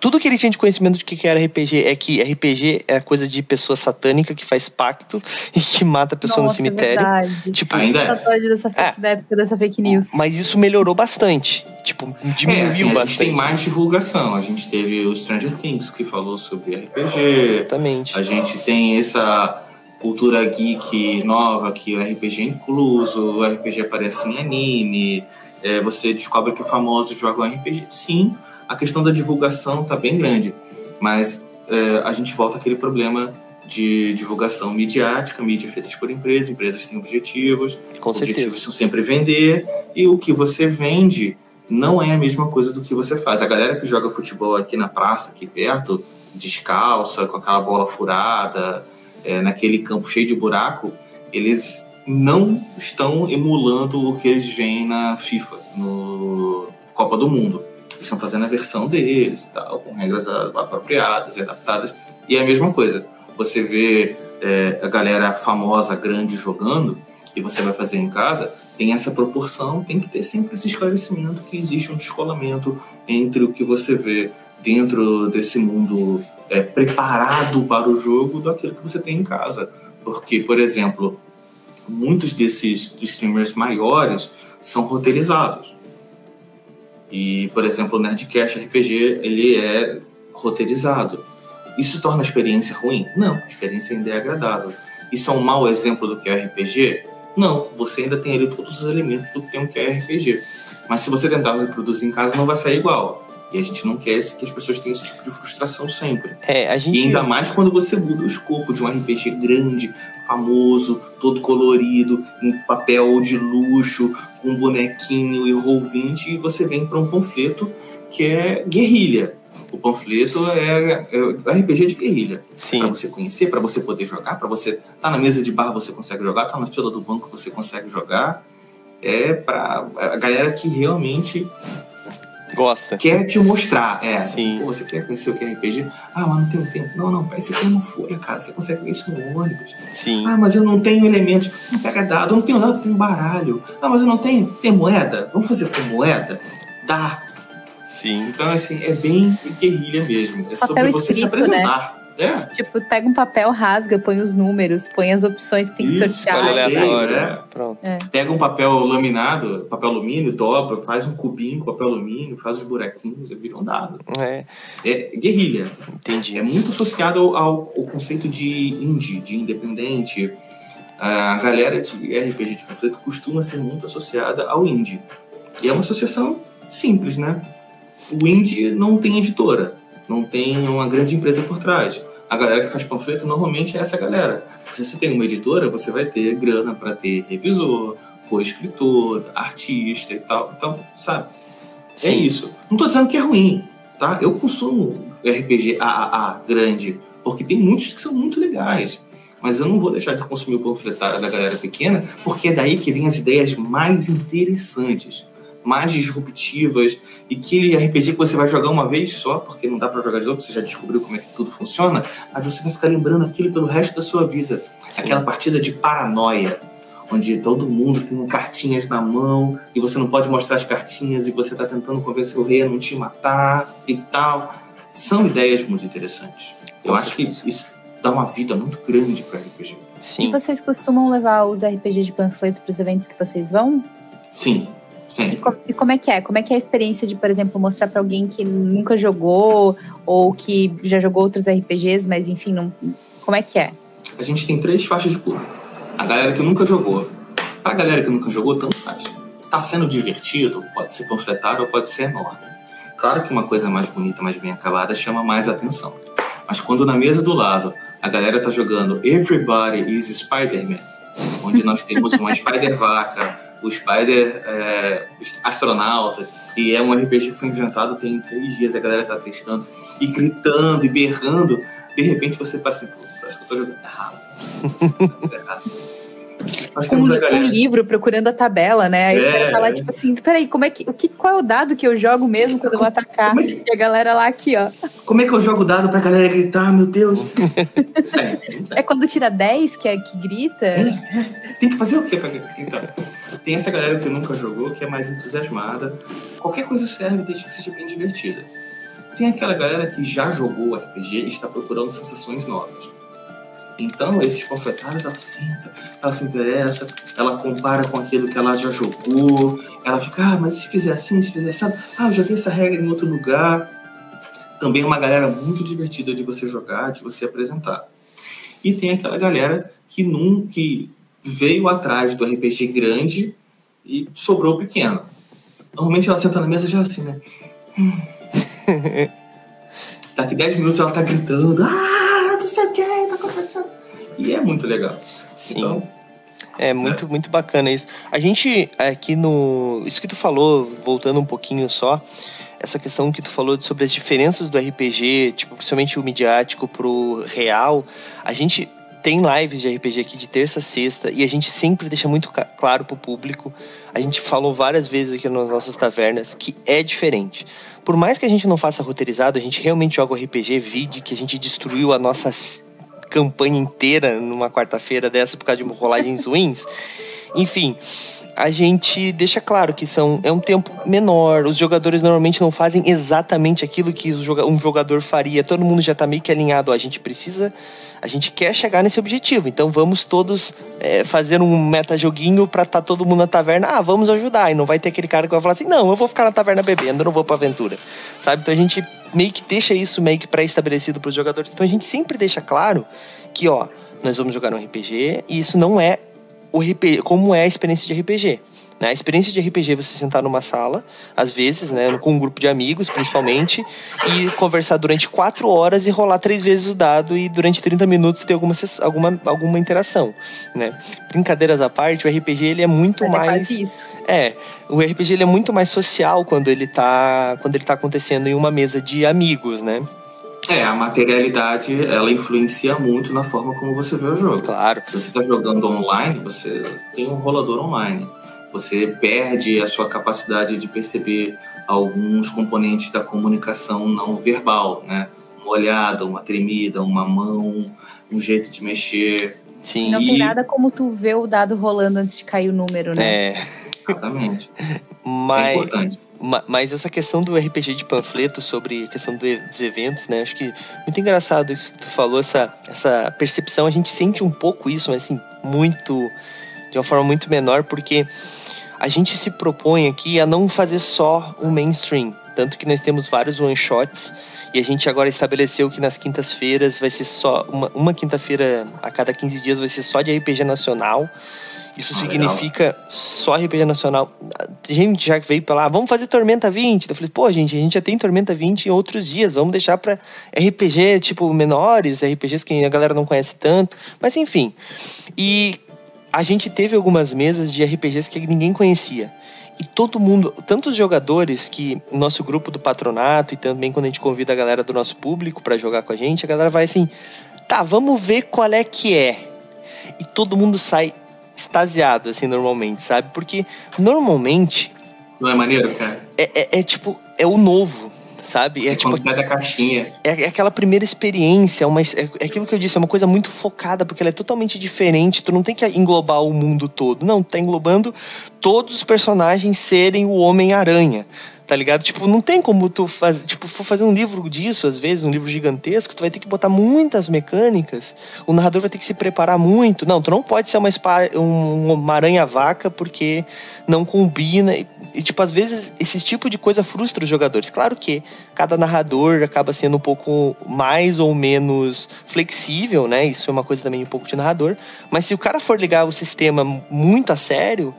Tudo que ele tinha de conhecimento do que, que era RPG é que RPG é coisa de pessoa satânica que faz pacto [laughs] e que mata a pessoa Nossa, no cemitério. É verdade. Tipo, Ainda é. Dessa, é. Da época dessa fake news. Mas isso melhorou bastante. Tipo, diminuiu é, assim, bastante. A gente tem mais divulgação. A gente teve o Stranger Things que falou sobre RPG. Exatamente. A gente tem essa cultura geek nova que o RPG é incluso, o RPG aparece em anime é, você descobre que famosos jogam RPG. Sim, a questão da divulgação está bem grande, mas é, a gente volta àquele problema de divulgação midiática, mídia feita por empresas, empresas têm objetivos, Com objetivos certeza. são sempre vender, e o que você vende não é a mesma coisa do que você faz. A galera que joga futebol aqui na praça, aqui perto, descalça, com aquela bola furada, é, naquele campo cheio de buraco, eles não estão emulando o que eles veem na FIFA, no Copa do Mundo. estão fazendo a versão deles tal, com regras apropriadas e adaptadas. E é a mesma coisa. Você vê é, a galera famosa, grande jogando, e você vai fazer em casa, tem essa proporção, tem que ter sempre esse esclarecimento que existe um descolamento entre o que você vê dentro desse mundo é, preparado para o jogo daquilo que você tem em casa. Porque, por exemplo, muitos desses streamers maiores são roteirizados. E, por exemplo, o Nerdcast RPG, ele é roteirizado. Isso torna a experiência ruim? Não, a experiência ainda é agradável. Isso é um mau exemplo do que é RPG? Não, você ainda tem ali todos os elementos do que tem um que é RPG. Mas se você tentar reproduzir em casa, não vai sair igual. E a gente não quer que as pessoas tenham esse tipo de frustração sempre. É, a gente... E ainda mais quando você muda o escopo de um RPG grande, famoso, todo colorido, em papel de luxo, com bonequinho e roll-20, e você vem para um panfleto que é guerrilha. O panfleto é, é RPG de guerrilha. Para você conhecer, para você poder jogar, para você tá na mesa de bar você consegue jogar, tá na fila do banco você consegue jogar. É para a galera que realmente Gosta. Quer te mostrar, é. Sim. Pô, você quer conhecer o que é RPG? Ah, mas não tenho tempo. Não, não, parece que tem uma folha, cara. Você consegue ver isso no ônibus. Sim. Ah, mas eu não tenho elementos. Não pega dado, eu não tenho dado, eu tenho baralho. Ah, mas eu não tenho. Tem moeda? Vamos fazer com moeda? Dá. Sim. Então, assim, é bem guerrilha mesmo. É Papel sobre você escrito, se apresentar. É. Tipo, pega um papel, rasga, põe os números, põe as opções que tem que Isso, sortear. olha, Aleatório. é. Pronto. Pega um papel laminado, papel alumínio, dobra, faz um cubinho com papel alumínio, faz os buraquinhos, e vira um dado. É, É guerrilha. entendi. é muito associado ao, ao, ao conceito de indie, de independente. A galera de RPG de panfleto costuma ser muito associada ao indie. E é uma associação simples, né? O indie não tem editora, não tem uma grande empresa por trás. A galera que faz panfleto normalmente é essa galera. Se você tem uma editora, você vai ter grana para ter revisor, co-escritor, artista e tal. Então, sabe? É Sim. isso. Não tô dizendo que é ruim, tá? Eu consumo RPG AAA grande, porque tem muitos que são muito legais. Mas eu não vou deixar de consumir o panfletário da galera pequena, porque é daí que vem as ideias mais interessantes, mais disruptivas, e aquele RPG que você vai jogar uma vez só, porque não dá pra jogar de novo, você já descobriu como é que tudo funciona, mas você vai ficar lembrando aquilo pelo resto da sua vida. Sim. Aquela partida de paranoia, onde todo mundo tem cartinhas na mão e você não pode mostrar as cartinhas e você tá tentando convencer o rei a não te matar e tal. São ideias muito interessantes. Eu Com acho que isso dá uma vida muito grande para RPG. E Sim. vocês costumam levar os RPG de panfleto para os eventos que vocês vão? Sim, E, sempre. co- e como é que é? Como é que é a experiência de, por exemplo, mostrar para alguém que nunca jogou ou que já jogou outros RPGs, mas enfim, não. Como é que é? A gente tem três faixas de público. A galera que nunca jogou. Pra galera que nunca jogou, tanto faz. Tá sendo divertido, pode ser panfletário ou pode ser enorme. Claro que uma coisa mais bonita, mais bem acabada, chama mais atenção. Mas quando na mesa do lado a galera tá jogando Everybody is Spider-Man, onde nós temos uma [laughs] Spider-Vaca, o Spider é, astronauta, e é um RPG que foi inventado tem três dias, a galera tá testando, e gritando e berrando, de repente você fala assim, pô, acho que eu tô jogando errado. É errado. Nós temos a um galera. livro procurando a tabela, né? Aí o É, cara tá lá, é. tipo assim, peraí, como é que, o que, qual é o dado que eu jogo mesmo quando eu vou atacar? É que- E a galera lá aqui, ó. Como é que eu jogo dado pra galera gritar, meu Deus? É, [laughs] É quando tira 10 que é que grita? tem que fazer o quê pra gritar? Tem essa galera que nunca jogou, que é mais entusiasmada. Qualquer coisa serve desde que seja bem divertida. Tem aquela galera que já jogou RPG e está procurando sensações novas. Então, esses panfletários, ela senta, ela se interessa, ela compara com aquilo que ela já jogou, ela fica, ah, mas se fizer assim, se fizer assim, ah, eu já vi essa regra em outro lugar. Também é uma galera muito divertida de você jogar, de você apresentar. E tem aquela galera que, num, que veio atrás do RPG grande e sobrou o pequeno. Normalmente ela senta na mesa já assim, né? Hum. [laughs] Daqui 10 minutos ela tá gritando, ah, não sei o que, tá acontecendo. E é muito legal. Sim. Então, É muito, muito bacana isso. A gente aqui no. Isso que tu falou, voltando um pouquinho só, essa questão que tu falou sobre as diferenças do RPG, tipo, principalmente o midiático pro real, a gente tem lives de RPG aqui de terça a sexta e a gente sempre deixa muito claro pro público. A gente falou várias vezes aqui nas nossas tavernas que é diferente. Por mais que a gente não faça roteirizado, a gente realmente joga o RPG vide que a gente destruiu a nossa campanha inteira numa quarta-feira dessa por causa de rolagens [laughs] ruins. Enfim, a gente deixa claro que são, é um tempo menor, os jogadores normalmente não fazem exatamente aquilo que um jogador faria, todo mundo já está meio que alinhado, a gente precisa, a gente quer chegar nesse objetivo, então vamos todos é, fazer um meta-joguinho para estar tá todo mundo na taverna, ah, vamos ajudar, e não vai ter aquele cara que vai falar assim, não, eu vou ficar na taverna bebendo, eu não vou pra aventura, sabe? Então a gente meio que deixa isso meio que pré-estabelecido para os jogadores, então a gente sempre deixa claro que, ó, nós vamos jogar um RPG e isso não é o RPG, como é a experiência de RPG. Né? A experiência de RPG é você sentar numa sala, às vezes, né, com um grupo de amigos, principalmente, e conversar durante quatro horas e rolar três vezes o dado e durante 30 minutos ter alguma, alguma, alguma interação. Né? Brincadeiras à parte, o RPG ele é muito Mas mais. É quase isso. É, o RPG ele é muito mais social quando ele está quando ele tá acontecendo em uma mesa de amigos, né? É, a materialidade ela influencia muito na forma como você vê o jogo. Claro. Se você está jogando online, você tem um rolador online. Você perde a sua capacidade de perceber alguns componentes da comunicação não verbal, né? Uma olhada, uma tremida, uma mão, um jeito de mexer. Sim. Não tem nada como tu ver o dado rolando antes de cair o número, né? É. Exatamente. [laughs] Mas... É importante. Mas essa questão do RPG de panfleto sobre a questão dos eventos, né? Acho que muito engraçado isso que tu falou, essa, essa percepção. A gente sente um pouco isso, mas assim, muito. de uma forma muito menor, porque a gente se propõe aqui a não fazer só o mainstream. Tanto que nós temos vários one-shots. E a gente agora estabeleceu que nas quintas-feiras vai ser só. Uma, uma quinta-feira a cada 15 dias vai ser só de RPG nacional. Isso ah, significa legal. só RPG nacional. Tem gente já que veio pra lá, vamos fazer Tormenta 20. Eu falei, pô, gente, a gente já tem Tormenta 20 em outros dias, vamos deixar pra RPG, tipo, menores, RPGs que a galera não conhece tanto. Mas enfim. E a gente teve algumas mesas de RPGs que ninguém conhecia. E todo mundo, tanto os jogadores que nosso grupo do patronato e também quando a gente convida a galera do nosso público para jogar com a gente, a galera vai assim: "Tá, vamos ver qual é que é". E todo mundo sai extasiado, assim, normalmente, sabe? Porque normalmente. Não é maneiro, cara? É, é, é tipo, é o novo, sabe? É, é tipo, sai da caixinha. É, é aquela primeira experiência, uma, é, é, aquilo que eu disse, é uma coisa muito focada, porque ela é totalmente diferente. Tu não tem que englobar o mundo todo. Não, tu tá englobando todos os personagens serem o Homem-Aranha tá ligado? Tipo, não tem como tu fazer, tipo, for fazer um livro disso, às vezes, um livro gigantesco, tu vai ter que botar muitas mecânicas, o narrador vai ter que se preparar muito. Não, tu não pode ser uma, spa, um, uma aranha-vaca porque não combina. E, e, tipo, às vezes, esse tipo de coisa frustra os jogadores. Claro que cada narrador acaba sendo um pouco mais ou menos flexível, né? Isso é uma coisa também um pouco de narrador. Mas se o cara for ligar o sistema muito a sério,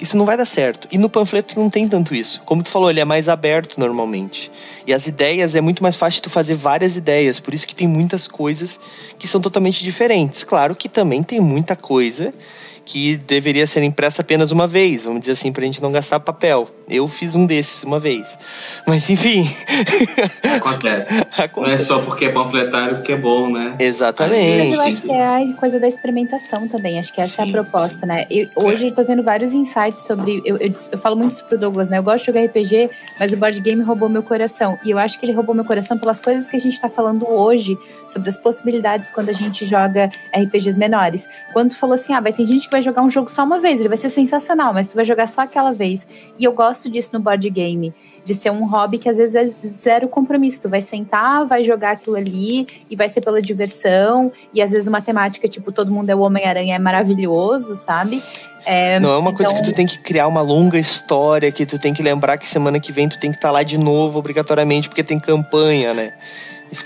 isso não vai dar certo. E no panfleto não tem tanto isso. Como tu falou, ele é mais aberto normalmente. E as ideias é muito mais fácil tu fazer várias ideias, por isso que tem muitas coisas que são totalmente diferentes. Claro que também tem muita coisa que deveria ser impressa apenas uma vez, vamos dizer assim, para a gente não gastar papel. Eu fiz um desses uma vez. Mas enfim. Acontece. [laughs] Acontece. Não é só porque é panfletário que é bom, né? Exatamente. Mas eu acho que é a coisa da experimentação também. Acho que essa sim, é a proposta, sim. né? Eu, hoje eu tô vendo vários insights sobre. Eu, eu, eu, falo muito isso pro Douglas, né? Eu gosto de jogar RPG, mas o board game roubou meu coração. E eu acho que ele roubou meu coração pelas coisas que a gente tá falando hoje sobre as possibilidades quando a gente joga RPGs menores. Quando tu falou assim, ah, vai ter gente que vai jogar um jogo só uma vez, ele vai ser sensacional, mas tu vai jogar só aquela vez. E eu gosto gosto disso no board game, de ser um hobby que às vezes é zero compromisso. Tu vai sentar, vai jogar aquilo ali e vai ser pela diversão. E às vezes uma temática tipo todo mundo é o Homem-Aranha é maravilhoso, sabe? É, não é uma então... coisa que tu tem que criar uma longa história, que tu tem que lembrar que semana que vem tu tem que estar tá lá de novo obrigatoriamente porque tem campanha, né?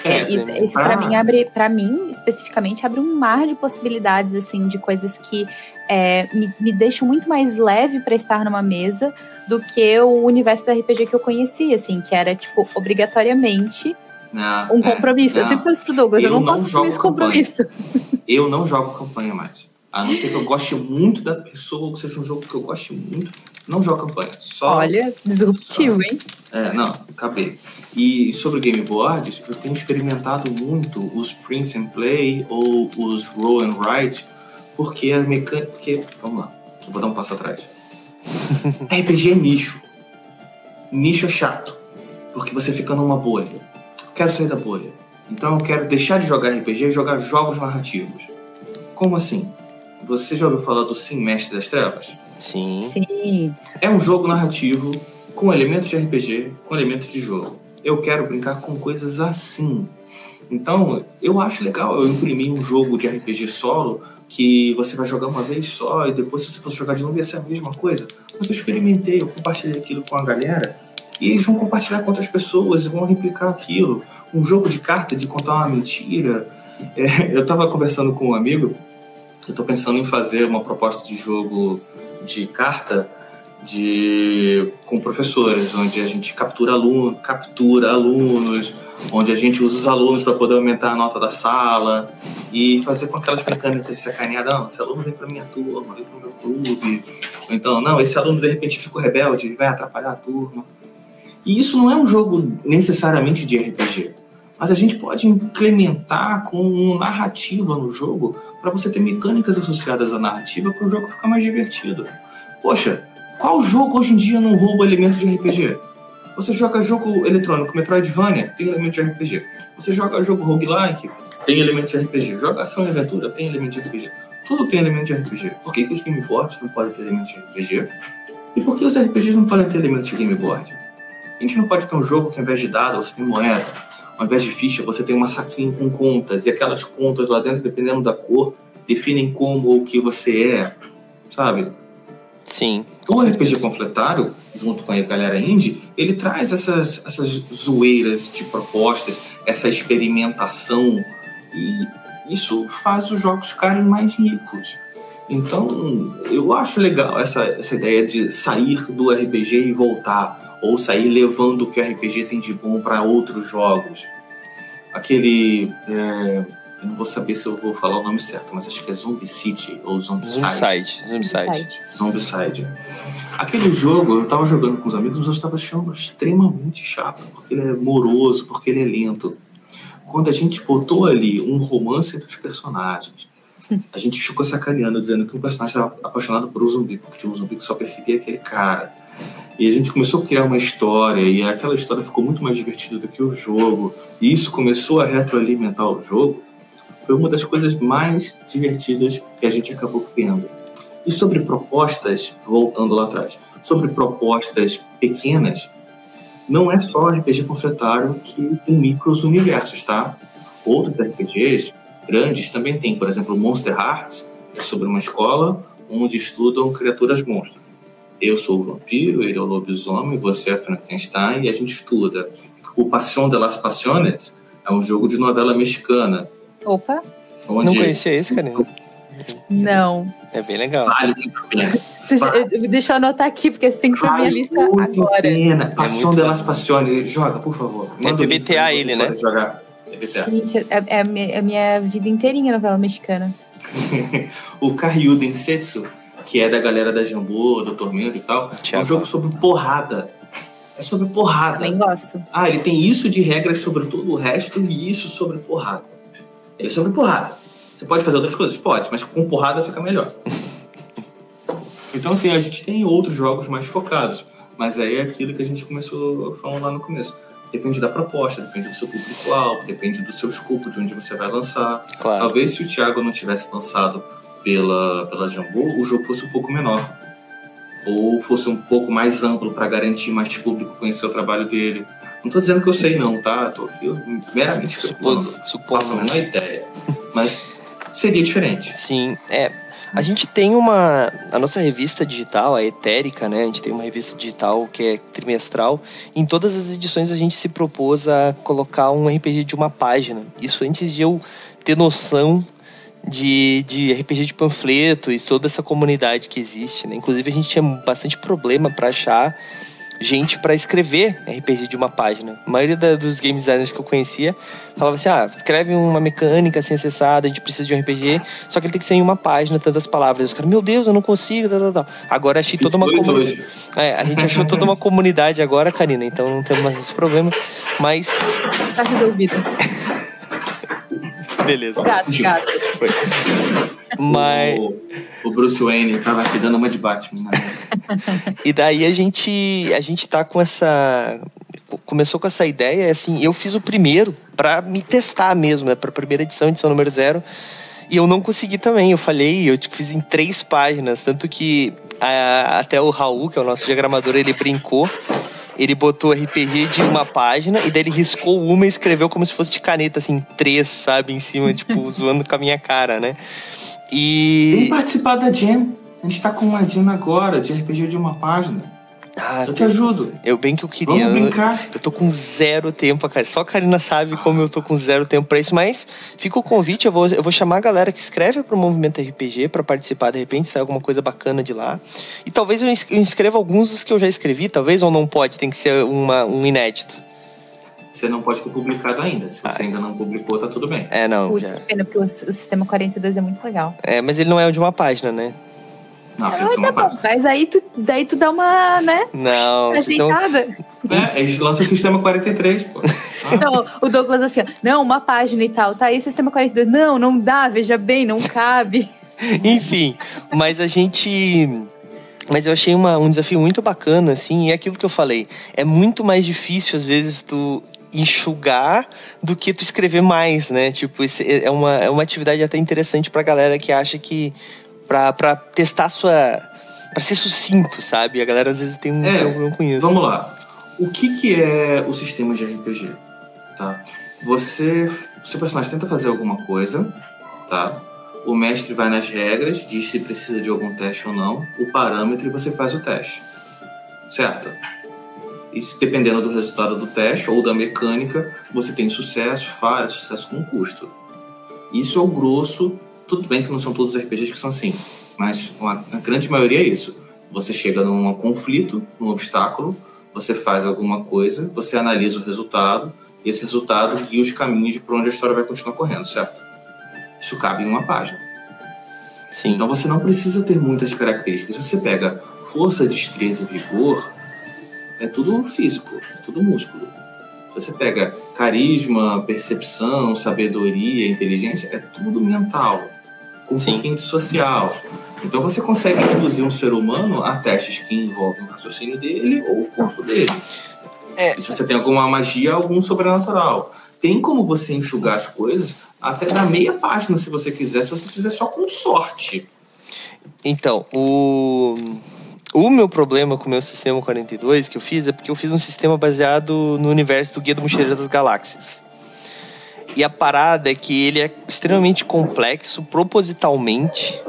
É, isso, isso para mim abre, para mim especificamente abre um mar de possibilidades assim de coisas que é, me, me deixam muito mais leve para estar numa mesa do que o universo do RPG que eu conhecia, assim, que era, tipo, obrigatoriamente não, um é, compromisso. É, eu sempre falei isso pro Douglas, eu, eu não, não posso assumir esse compromisso. Eu não jogo campanha mais. A não ser que eu goste muito da pessoa, ou seja um jogo que eu goste muito, não jogo campanha. Só, Olha, disruptivo, só. hein? É, não, acabei. E sobre game boards, eu tenho experimentado muito os print and play ou os roll and write, porque a mecânica. Porque, vamos lá, eu vou dar um passo atrás. [laughs] RPG é nicho. Nicho é chato, porque você fica numa bolha. Quero sair da bolha. Então eu quero deixar de jogar RPG e jogar jogos narrativos. Como assim? Você já ouviu falar do Sim Mestre das Trevas? Sim. Sim. É um jogo narrativo com elementos de RPG, com elementos de jogo. Eu quero brincar com coisas assim. Então, eu acho legal eu imprimir um jogo de RPG solo que você vai jogar uma vez só e depois, se você for jogar de novo, ia ser a mesma coisa. Mas eu experimentei, eu compartilhei aquilo com a galera e eles vão compartilhar com outras pessoas e vão replicar aquilo. Um jogo de carta de contar uma mentira. É, eu estava conversando com um amigo, eu estou pensando em fazer uma proposta de jogo de carta de com professores, onde a gente captura aluno, captura alunos, onde a gente usa os alunos para poder aumentar a nota da sala e fazer com aquelas mecânicas de sacanear, não, esse aluno vem para minha turma, vem para o meu clube, ou então, não, esse aluno de repente ficou rebelde, vai atrapalhar a turma. E isso não é um jogo necessariamente de RPG, mas a gente pode implementar com narrativa no jogo para você ter mecânicas associadas à narrativa para o jogo ficar mais divertido. Poxa, qual jogo hoje em dia não rouba elementos de RPG? Você joga jogo eletrônico Metroidvania, tem elemento de RPG. Você joga jogo roguelike, tem elemento de RPG. Joga ação e aventura, tem elemento de RPG. Tudo tem elemento de RPG. Por que, que os game boards não podem ter elemento de RPG? E por que os RPGs não podem ter elementos de game board? A gente não pode ter um jogo que ao invés de dado você tem moeda, ao invés de ficha você tem uma saquinha com contas, e aquelas contas lá dentro, dependendo da cor, definem como ou o que você é, sabe? Sim. O RPG panfletário, junto com a galera indie, ele traz essas, essas zoeiras de propostas, essa experimentação, e isso faz os jogos ficarem mais ricos. Então, eu acho legal essa, essa ideia de sair do RPG e voltar, ou sair levando o que o RPG tem de bom para outros jogos. Aquele. É, eu não vou saber se eu vou falar o nome certo, mas acho que é Zombie City ou Zombicide. Zombicide. Zombicide. Aquele jogo, eu tava jogando com os amigos, mas eu estava achando extremamente chato, porque ele é moroso, porque ele é lento. Quando a gente botou ali um romance entre os personagens, a gente ficou sacaneando, dizendo que um personagem estava apaixonado por um zumbi, porque tinha um zumbi que só perseguia aquele cara. E a gente começou a criar uma história, e aquela história ficou muito mais divertida do que o jogo, e isso começou a retroalimentar o jogo. Foi uma das coisas mais divertidas que a gente acabou criando. E sobre propostas, voltando lá atrás, sobre propostas pequenas, não é só RPG panfletário que tem micros universos, tá? Outros RPGs grandes também tem, por exemplo, Monster Hearts, é sobre uma escola onde estudam criaturas monstros. Eu sou o vampiro, ele é o lobisomem, você é Frankenstein e a gente estuda. O Passion de las Passiones é um jogo de novela mexicana, Opa, onde Não conhecia esse, cara? não. É bem legal. vale muito a pena. Deixa, eu- deixa eu anotar aqui, porque você tem que ir pra minha Vale lista muito agora. pena. Passion muito de las Passiones. Joga, por favor. Manda o link PBTA ele, vocês né? Jogar. PBTA. Gente, é, é a minha, é a minha vida inteirinha novela mexicana. [laughs] o Karyu Densetsu, que é da galera da Jambô, do Tormento e tal, é um jogo sobre porrada. É sobre porrada. Também gosto. Ah, ele tem isso de regras sobre todo o resto e isso sobre porrada. Ele é sobre porrada. Você pode fazer outras coisas? Pode, mas com porrada fica melhor. [laughs] Então, assim, a gente tem outros jogos mais focados. Mas aí é aquilo que a gente começou falando lá no começo. Depende da proposta, depende do seu público-alvo, depende do seu escopo, de onde você vai lançar. Claro. Talvez se o Thiago não tivesse lançado pela, pela Jambô, o jogo fosse um pouco menor. Ou fosse um pouco mais amplo para garantir mais público conhecer o trabalho dele. Não tô dizendo que eu sei não, tá? Tô aqui meramente a supondo. menor ideia. Mas seria diferente. Sim, é. A gente tem uma. A nossa revista digital, a Etérica, né? A gente tem uma revista digital que é trimestral. Em todas as edições a gente se propôs a colocar um RPG de uma página. Isso antes de eu ter noção de, de RPG de panfleto e toda essa comunidade que existe, né? Inclusive a gente tinha bastante problema para achar gente para escrever RPG de uma página. A maioria da, dos game designers que eu conhecia falava assim: ah, escreve uma mecânica assim acessada, a gente precisa de um RPG, só que ele tem que ser em uma página, tantas palavras. Os caras, meu Deus, eu não consigo, tal, tal, tal. Agora achei toda uma comunidade. É, a gente achou toda uma [laughs] comunidade agora, Karina, então não temos mais esse problema. Mas. Tá resolvido. Beleza. Gato, gato. Foi. Mas. O, o Bruce Wayne tava aqui dando uma de Batman. Né? E daí a gente, a gente tá com essa. Começou com essa ideia, assim, eu fiz o primeiro para me testar mesmo, né? Pra primeira edição, edição número zero. E eu não consegui também, eu falhei, eu fiz em três páginas, tanto que a, até o Raul, que é o nosso diagramador, ele brincou. Ele botou RPG de uma página e daí ele riscou uma e escreveu como se fosse de caneta, assim, três, sabe, em cima, tipo, [laughs] zoando com a minha cara, né? E. Vem participar da Jam. A gente tá com uma Jam agora, de RPG de uma página. Ah, Eu te ajudo. eu bem que eu queria. Vamos eu- brincar. Eu tô com zero tempo, cara. Só a Karina sabe como eu tô com zero tempo pra isso, mas fica o convite. Eu vou, eu vou chamar a galera que escreve pro movimento RPG pra participar, de repente, sai alguma coisa bacana de lá. E talvez eu ins- eu inscreva alguns dos que eu já escrevi, talvez, ou não pode, tem que ser uma, um inédito. Você não pode ter publicado ainda. Se você ainda não publicou, tá tudo bem. É, não. Putz, já- que pena, porque o, o sistema 42 é muito legal. É, mas ele não é o de uma página, né? Não, Ah, tá bom. Mas aí tu, daí tu dá uma, né? Não. então, Ajeitada. É, a gente lança o sistema 43, pô. [laughs] Ah, Então, o Douglas assim, ó, não, uma página e tal, tá aí sistema 42. Não, não dá, veja bem, não cabe. [laughs] Enfim, mas a gente. Mas eu achei uma- um desafio muito bacana, assim, e é aquilo que eu falei. É muito mais difícil, às vezes, tu enxugar do que tu escrever mais, né? Tipo, esse é uma, é uma atividade até interessante pra galera que acha que. Pra, pra testar sua. pra ser sucinto, sabe? A galera às vezes tem um É, problema com isso. Vamos lá. O que, que é o sistema de RPG? Tá? Você. Seu personagem tenta fazer alguma coisa, tá? O mestre vai nas regras, diz se precisa de algum teste ou não, o parâmetro e você faz o teste. Certo? Se- dependendo do resultado do teste ou da mecânica, você tem sucesso, falha, sucesso com custo. Isso é o grosso. Tudo bem que não são todos os RPGs que são assim, mas a grande maioria é isso. Você chega num conflito, num obstáculo, você faz alguma coisa, você analisa o resultado, e esse resultado guia os caminhos de por onde a história vai continuar correndo, certo? Isso cabe em uma página. Sim. Então você não precisa ter muitas características. Você pega força, destreza e vigor, é tudo físico, é tudo músculo. Você pega carisma, percepção, sabedoria, inteligência, é tudo mental, com um Sim. pouquinho de social. Então você consegue reduzir um ser humano a testes que envolvem o raciocínio dele ou o corpo dele. É. E se você tem alguma magia, algum sobrenatural. Tem como você enxugar as coisas até na meia página, se você quiser, se você fizer só com sorte. Então, o. O meu problema com o meu sistema 42 que eu fiz é porque eu fiz um sistema baseado no universo do Guia do Mochileiro das Galáxias. E a parada é que ele é extremamente complexo propositalmente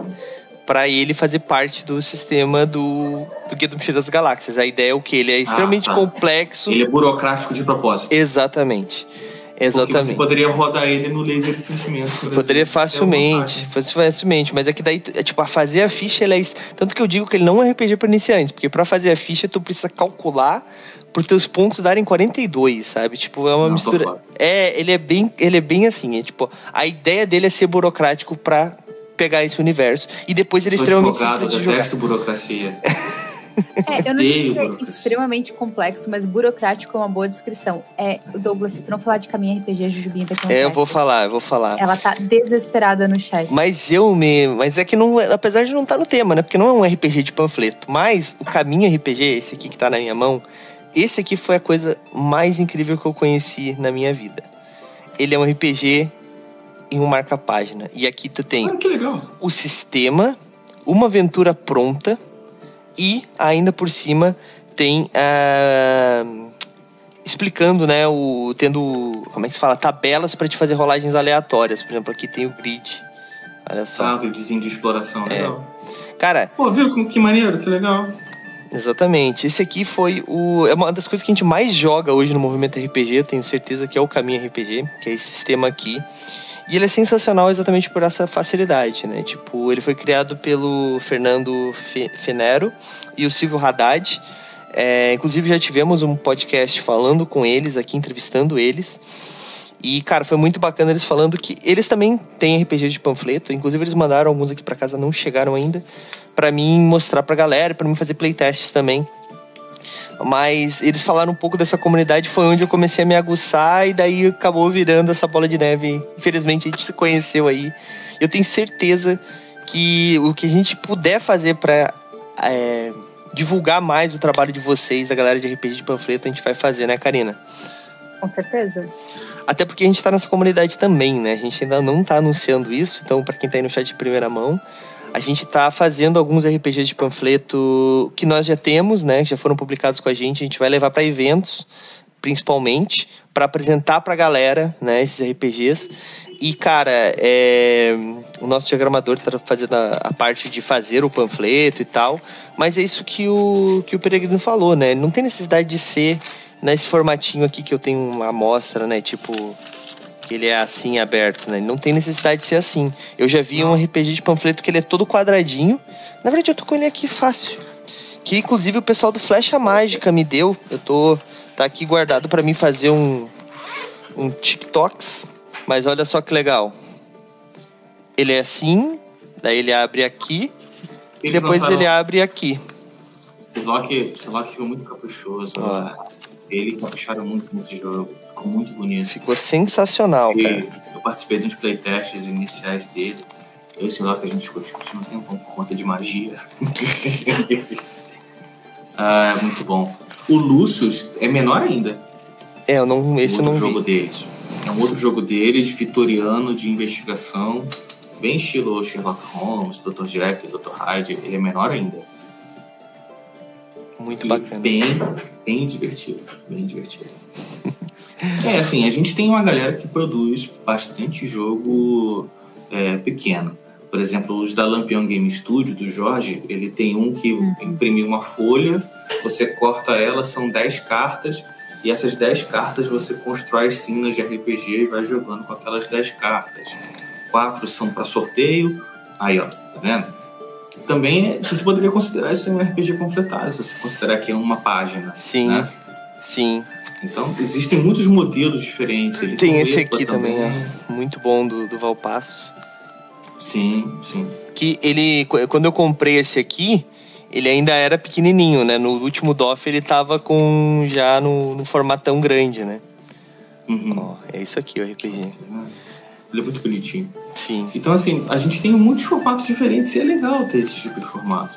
para ele fazer parte do sistema do, do Guia do Mochileiro das Galáxias. A ideia é o que? Ele é extremamente tá. complexo. Ele é burocrático de propósito. Exatamente. Porque você Exatamente. poderia rodar ele no laser de sentimentos. por Poderia exemplo, facilmente, ter fosse facilmente, mas é que daí, é, tipo, a fazer a ficha, ele é, tanto que eu digo que ele não é RPG para iniciantes, porque para fazer a ficha tu precisa calcular por teus pontos darem 42, sabe? Tipo, é uma Não, mistura. É, ele é bem, ele é bem assim, é tipo, a ideia dele é ser burocrático para pegar esse universo e depois ele é extremamente advogado, simples de jogar. detesto burocracia. [laughs] É, eu não digo que é extremamente complexo, mas burocrático é uma boa descrição. É, Douglas, se tu não falar de caminho RPG, a Jujubinha vai ter um É, eu vou falar, eu vou falar. Ela tá desesperada no chat. Mas eu me. Mas é que não. Apesar de não estar no tema, né? Porque não é um RPG de panfleto. Mas o caminho RPG, esse aqui que tá na minha mão, esse aqui foi a coisa mais incrível que eu conheci na minha vida. Ele é um RPG em um marca-página. E aqui tu tem Ah, que legal. o sistema, uma aventura pronta e ainda por cima tem ah, explicando, né, o tendo, como é que se fala, tabelas para te fazer rolagens aleatórias. Por exemplo, aqui tem o grid. Olha só. Ah, o vizinho de exploração, É. legal. Cara, Pô, viu que- que maneiro, que legal. exatamente. Esse aqui foi o é uma das coisas que a gente mais joga hoje no movimento RPG, eu tenho certeza que é o caminho RPG, que é esse sistema aqui. E ele é sensacional exatamente por essa facilidade, né? Tipo, ele foi criado pelo Fernando Fe- Fenero e o Silvio Haddad. É, inclusive já tivemos um podcast falando com eles aqui, entrevistando eles. E, cara, foi muito bacana eles falando que eles também têm RPG de panfleto. Inclusive, eles mandaram alguns aqui para casa, não chegaram ainda. para mim mostrar pra galera, para mim fazer playtests também. Mas eles falaram um pouco dessa comunidade, foi onde eu comecei a me aguçar e daí acabou virando essa bola de neve. Infelizmente a gente se conheceu aí. Eu tenho certeza que o que a gente puder fazer para é, divulgar mais o trabalho de vocês, da galera de RPG de panfleto, a gente vai fazer, né, Karina? Com certeza. Até porque a gente tá nessa comunidade também, né? A gente ainda não tá anunciando isso, então para quem tá aí no chat de primeira mão, a gente tá fazendo alguns RPGs de panfleto que nós já temos, né? Que já foram publicados com a gente, a gente vai levar para eventos, principalmente, para apresentar pra galera, né, esses RPGs. E, cara, é... o nosso diagramador está fazendo a, a, parte de fazer o panfleto e tal, mas é isso que o, que o Peregrino falou, né? Não tem necessidade de ser nesse formatinho aqui que eu tenho uma amostra, né? Tipo, que ele é assim aberto, né? Ele não tem necessidade de ser assim. Eu já vi um RPG de panfleto que ele é todo quadradinho. Na verdade, eu tô com ele aqui fácil. Que inclusive o pessoal do Flecha Mágica me deu. Eu tô. Tá aqui guardado para mim fazer um. Um TikToks mas olha só que legal. Ele é assim, daí ele abre aqui, e depois lançaram... ele abre aqui. Psylocke, Psylocke ficou muito caprichoso. Né? Ele capricharam muito nesse jogo. Ficou muito bonito. Ficou sensacional, e cara. Eu participei de uns playtests iniciais dele. Eu e o Psylocke a gente ficou discutindo um tempo por conta de magia. [laughs] ah, é muito bom. O Lucius é menor ainda. É, eu não, esse eu não jogo vi. deles. É um outro jogo deles, vitoriano, de investigação, bem estilo Sherlock Holmes, Dr. Jack, Dr. Hyde. Ele é menor ainda. Muito e bacana. Bem, bem divertido. Bem divertido. [laughs] é, assim, a gente tem uma galera que produz bastante jogo é, pequeno. Por exemplo, os da Lampion Game Studio, do Jorge, ele tem um que uhum. imprimiu uma folha, você corta ela, são 10 cartas, e essas 10 cartas você constrói cenas de RPG e vai jogando com aquelas 10 cartas. Quatro são para sorteio. Aí, ó, tá vendo? Também você poderia considerar isso um RPG completado, se você considerar que é uma página. Sim. Né? Sim. Então, existem muitos modelos diferentes. Ele tem esse aqui também, é muito bom do, do Valpassos. Sim, sim. Que ele, quando eu comprei esse aqui, ele ainda era pequenininho, né? No último DOF ele tava com já no, no formatão grande, né? Uhum. Ó, é isso aqui o RPG. Ele é muito bonitinho. Sim. Então, assim, a gente tem muitos formatos diferentes e é legal ter esse tipo de formato.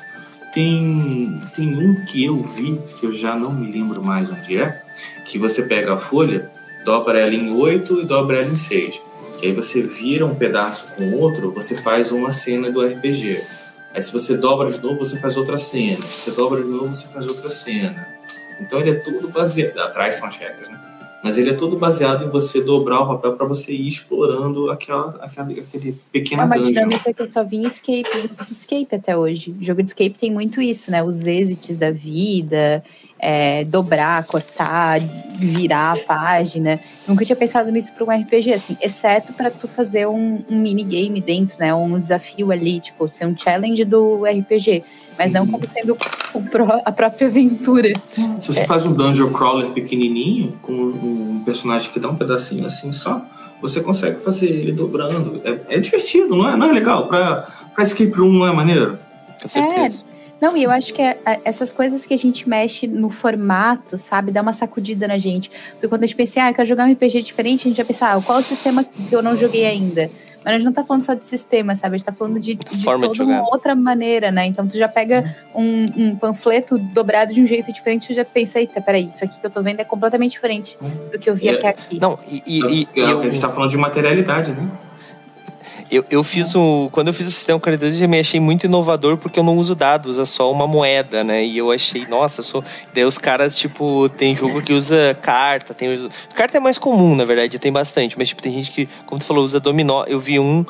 Tem, tem um que eu vi, que eu já não me lembro mais onde é, que você pega a folha, dobra ela em 8 e dobra ela em 6. Que aí você vira um pedaço com outro, você faz uma cena do RPG. Aí se você dobra de novo, você faz outra cena. Se você dobra de novo, você faz outra cena. Então ele é tudo baseado. Atrás são as regras, né? Mas ele é todo baseado em você dobrar o papel para você ir explorando aquela, aquela, aquele pequeno É uma dungeon. dinâmica que eu só vi em escape, de escape até hoje. O jogo de escape tem muito isso, né? Os êxitos da vida, é, dobrar, cortar, virar a página. Nunca tinha pensado nisso para um RPG, assim, exceto para tu fazer um, um minigame dentro, né? Um desafio ali, tipo, ser um challenge do RPG. Mas não como sendo pro, a própria aventura. Se você é. faz um dungeon crawler pequenininho, com um personagem que dá um pedacinho assim só, você consegue fazer ele dobrando. É, é divertido, não é? Não é legal? Pra, pra escape room não é maneiro? Com certeza. É. Não, e eu acho que é, é, essas coisas que a gente mexe no formato, sabe, dá uma sacudida na gente. Porque quando a gente pensa, ah, eu quero jogar um RPG diferente, a gente vai pensar, ah, qual é o sistema que eu não joguei ainda? Mas a gente não tá falando só de sistema, sabe? A gente tá falando de, de toda de uma outra maneira, né? Então tu já pega um, um, panfleto dobrado de um jeito diferente, tu já pensa, eita, peraí, isso aqui que eu tô vendo é completamente diferente do que eu vi é, até aqui. Não, e, e, e, é, eu, a gente tá falando de materialidade, né? Eu, eu fiz o. Quando eu fiz o sistema 42, eu me achei muito inovador porque eu não uso dados, é só uma moeda, né? E eu achei, nossa, sou. Daí os caras, tipo, tem jogo que usa carta, tem. Carta é mais comum, na verdade, tem bastante, mas tipo, tem gente que, como tu falou, usa dominó. Eu vi um.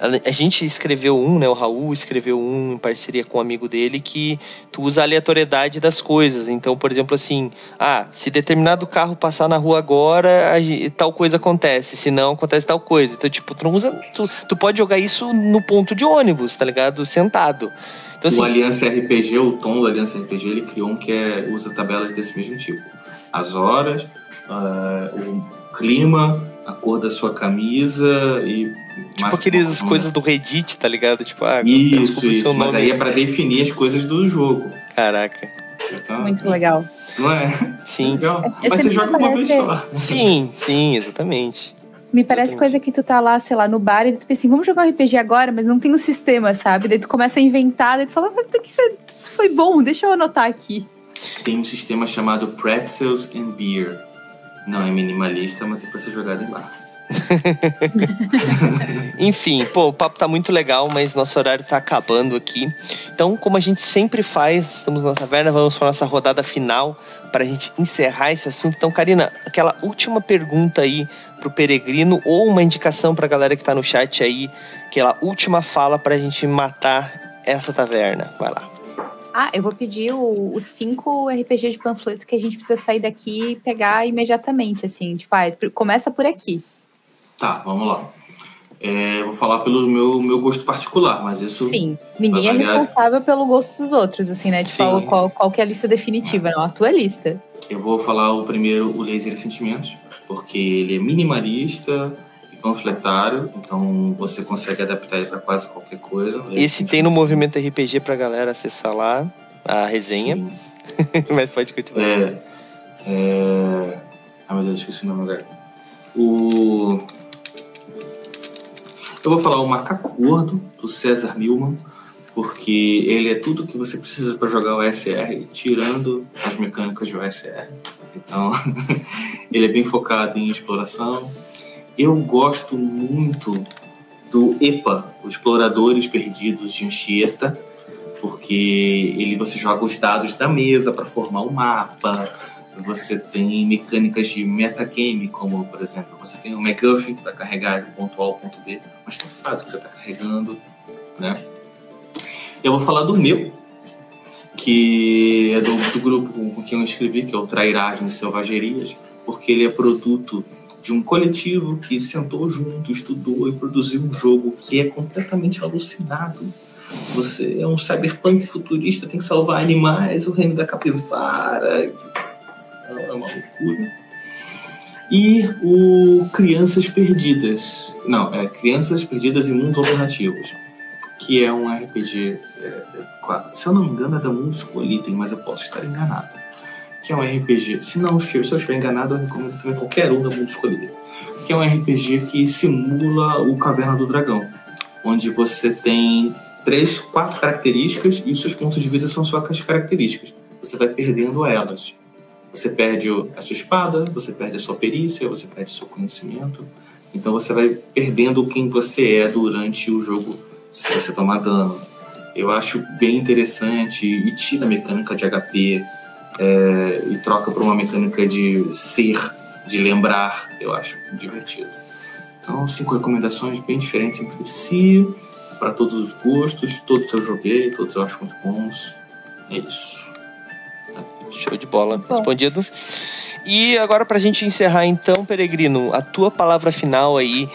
A, gente escreveu um, né? O Raul escreveu um em parceria com um amigo dele que tu usa a aleatoriedade das coisas. Então, por exemplo, assim, ah, se determinado carro passar na rua agora, tal coisa acontece. Se não, acontece tal coisa. Então, tipo, tu não usa. Tu, tu pode jogar isso no ponto de ônibus, tá ligado? Sentado. Então, assim, o Aliança RPG, o tom do Aliança RPG, ele criou um que é, usa tabelas desse mesmo tipo. As horas, uh, o clima, a cor da sua camisa e. Tipo aquelas coisas do Reddit, tá ligado? Tipo, ah, isso, isso. Mas aí é para definir as coisas do jogo. Caraca. Então, Muito legal. Não é? Sim. Legal. É, mas você joga uma vez só. Sim, sim, exatamente. Me parece coisa que tu tá lá, sei lá, no bar e tu pensa assim, vamos jogar um RPG agora, mas não tem um sistema, sabe? Daí tu começa a inventar, daí tu fala, mas isso foi bom, deixa eu anotar aqui. Tem um sistema chamado Pretzels and Beer. Não é minimalista, mas é pra ser jogado em bar. [laughs] Enfim, pô, o papo tá muito legal, mas nosso horário tá acabando aqui. Então, como a gente sempre faz, estamos na taverna, vamos para nossa rodada final para a gente encerrar esse assunto. Então, Karina, aquela última pergunta aí pro peregrino ou uma indicação pra galera que tá no chat aí, aquela última fala pra gente matar essa taverna. Vai lá. Ah, eu vou pedir os cinco RPG de panfleto que a gente precisa sair daqui e pegar imediatamente, assim. Tipo, ah, começa por aqui. Tá, vamos lá. É, vou falar pelo meu, meu gosto particular, mas isso. Sim, ninguém é responsável pelo gosto dos outros, assim, né? Tipo, qual, qual que é a lista definitiva, não? A tua lista. Eu vou falar o primeiro, o Laser e Sentimentos, porque ele é minimalista panfletário, então você consegue adaptar ele para quase qualquer coisa. Esse tem no movimento RPG pra galera acessar lá a resenha. [laughs] mas pode continuar. É. é... Ah, meu Deus, esqueci o nome agora. O eu vou falar o Macaco Gordo, do César Milman, porque ele é tudo que você precisa para jogar o SR, tirando as mecânicas de OSR. Então, [laughs] ele é bem focado em exploração. Eu gosto muito do EPA, Exploradores Perdidos de Anchieta, porque ele você joga os dados da mesa para formar o um mapa, você tem mecânicas de metagame, como, por exemplo, você tem o MacGuffin para carregar do ponto A ao ponto B, mas tem faz o que você está carregando, né? Eu vou falar do meu, que é do, do grupo com, com quem eu escrevi, que é o Trairagens e Selvagerias, porque ele é produto de um coletivo que sentou junto, estudou e produziu um jogo que é completamente alucinado. Você é um cyberpunk futurista, tem que salvar animais, o reino da capivara, é uma loucura. E o Crianças Perdidas. Não, é Crianças Perdidas em Mundos Alternativos. Que é um RPG. É, é, se eu não me engano, é da Mundos Collitem, mas eu posso estar enganado. Que é um RPG. Se não, se eu estiver enganado, eu recomendo também qualquer um da Collitem. Que é um RPG que simula o Caverna do Dragão. Onde você tem três, quatro características e os seus pontos de vida são suas características. Você vai perdendo elas. Você perde a sua espada, você perde a sua perícia, você perde o seu conhecimento. Então você vai perdendo quem você é durante o jogo se você tomar dano. Eu acho bem interessante e tira a mecânica de HP é, e troca por uma mecânica de ser, de lembrar. Eu acho divertido. Então, cinco recomendações bem diferentes entre si, para todos os gostos. Todos eu joguei, todos eu acho muito bons. É isso. Show de bola. Bom. Respondido. E agora pra gente encerrar então, Peregrino, a tua palavra final aí.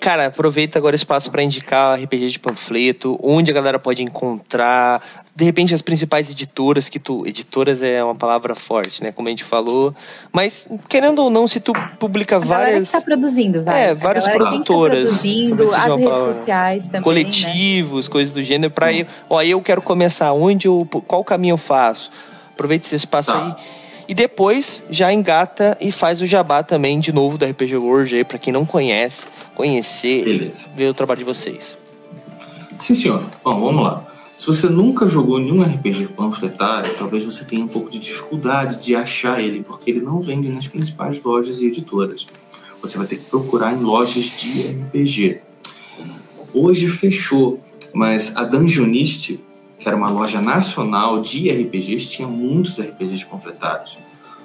Cara, aproveita agora o espaço para indicar RPG de panfleto, onde a galera pode encontrar, de repente as principais editoras que tu, editoras é uma palavra forte, né, como a gente falou, mas querendo ou não, se tu publica a várias, que tá produzindo, vai. É, várias produtoras, tá produzindo, as redes sociais também, coletivos, né? coisas do gênero para hum. ó, eu quero começar, onde eu, qual caminho eu faço? Aproveita esse espaço tá. aí. E depois já engata e faz o jabá também de novo do RPG World aí, pra quem não conhece, conhecer Beleza. e ver o trabalho de vocês. Sim, senhor. Bom, vamos lá. Se você nunca jogou nenhum RPG panfletário, talvez você tenha um pouco de dificuldade de achar ele, porque ele não vende nas principais lojas e editoras. Você vai ter que procurar em lojas de RPG. Hoje fechou, mas a Dungeonist que era uma loja nacional de RPGs, tinha muitos RPGs panfletários.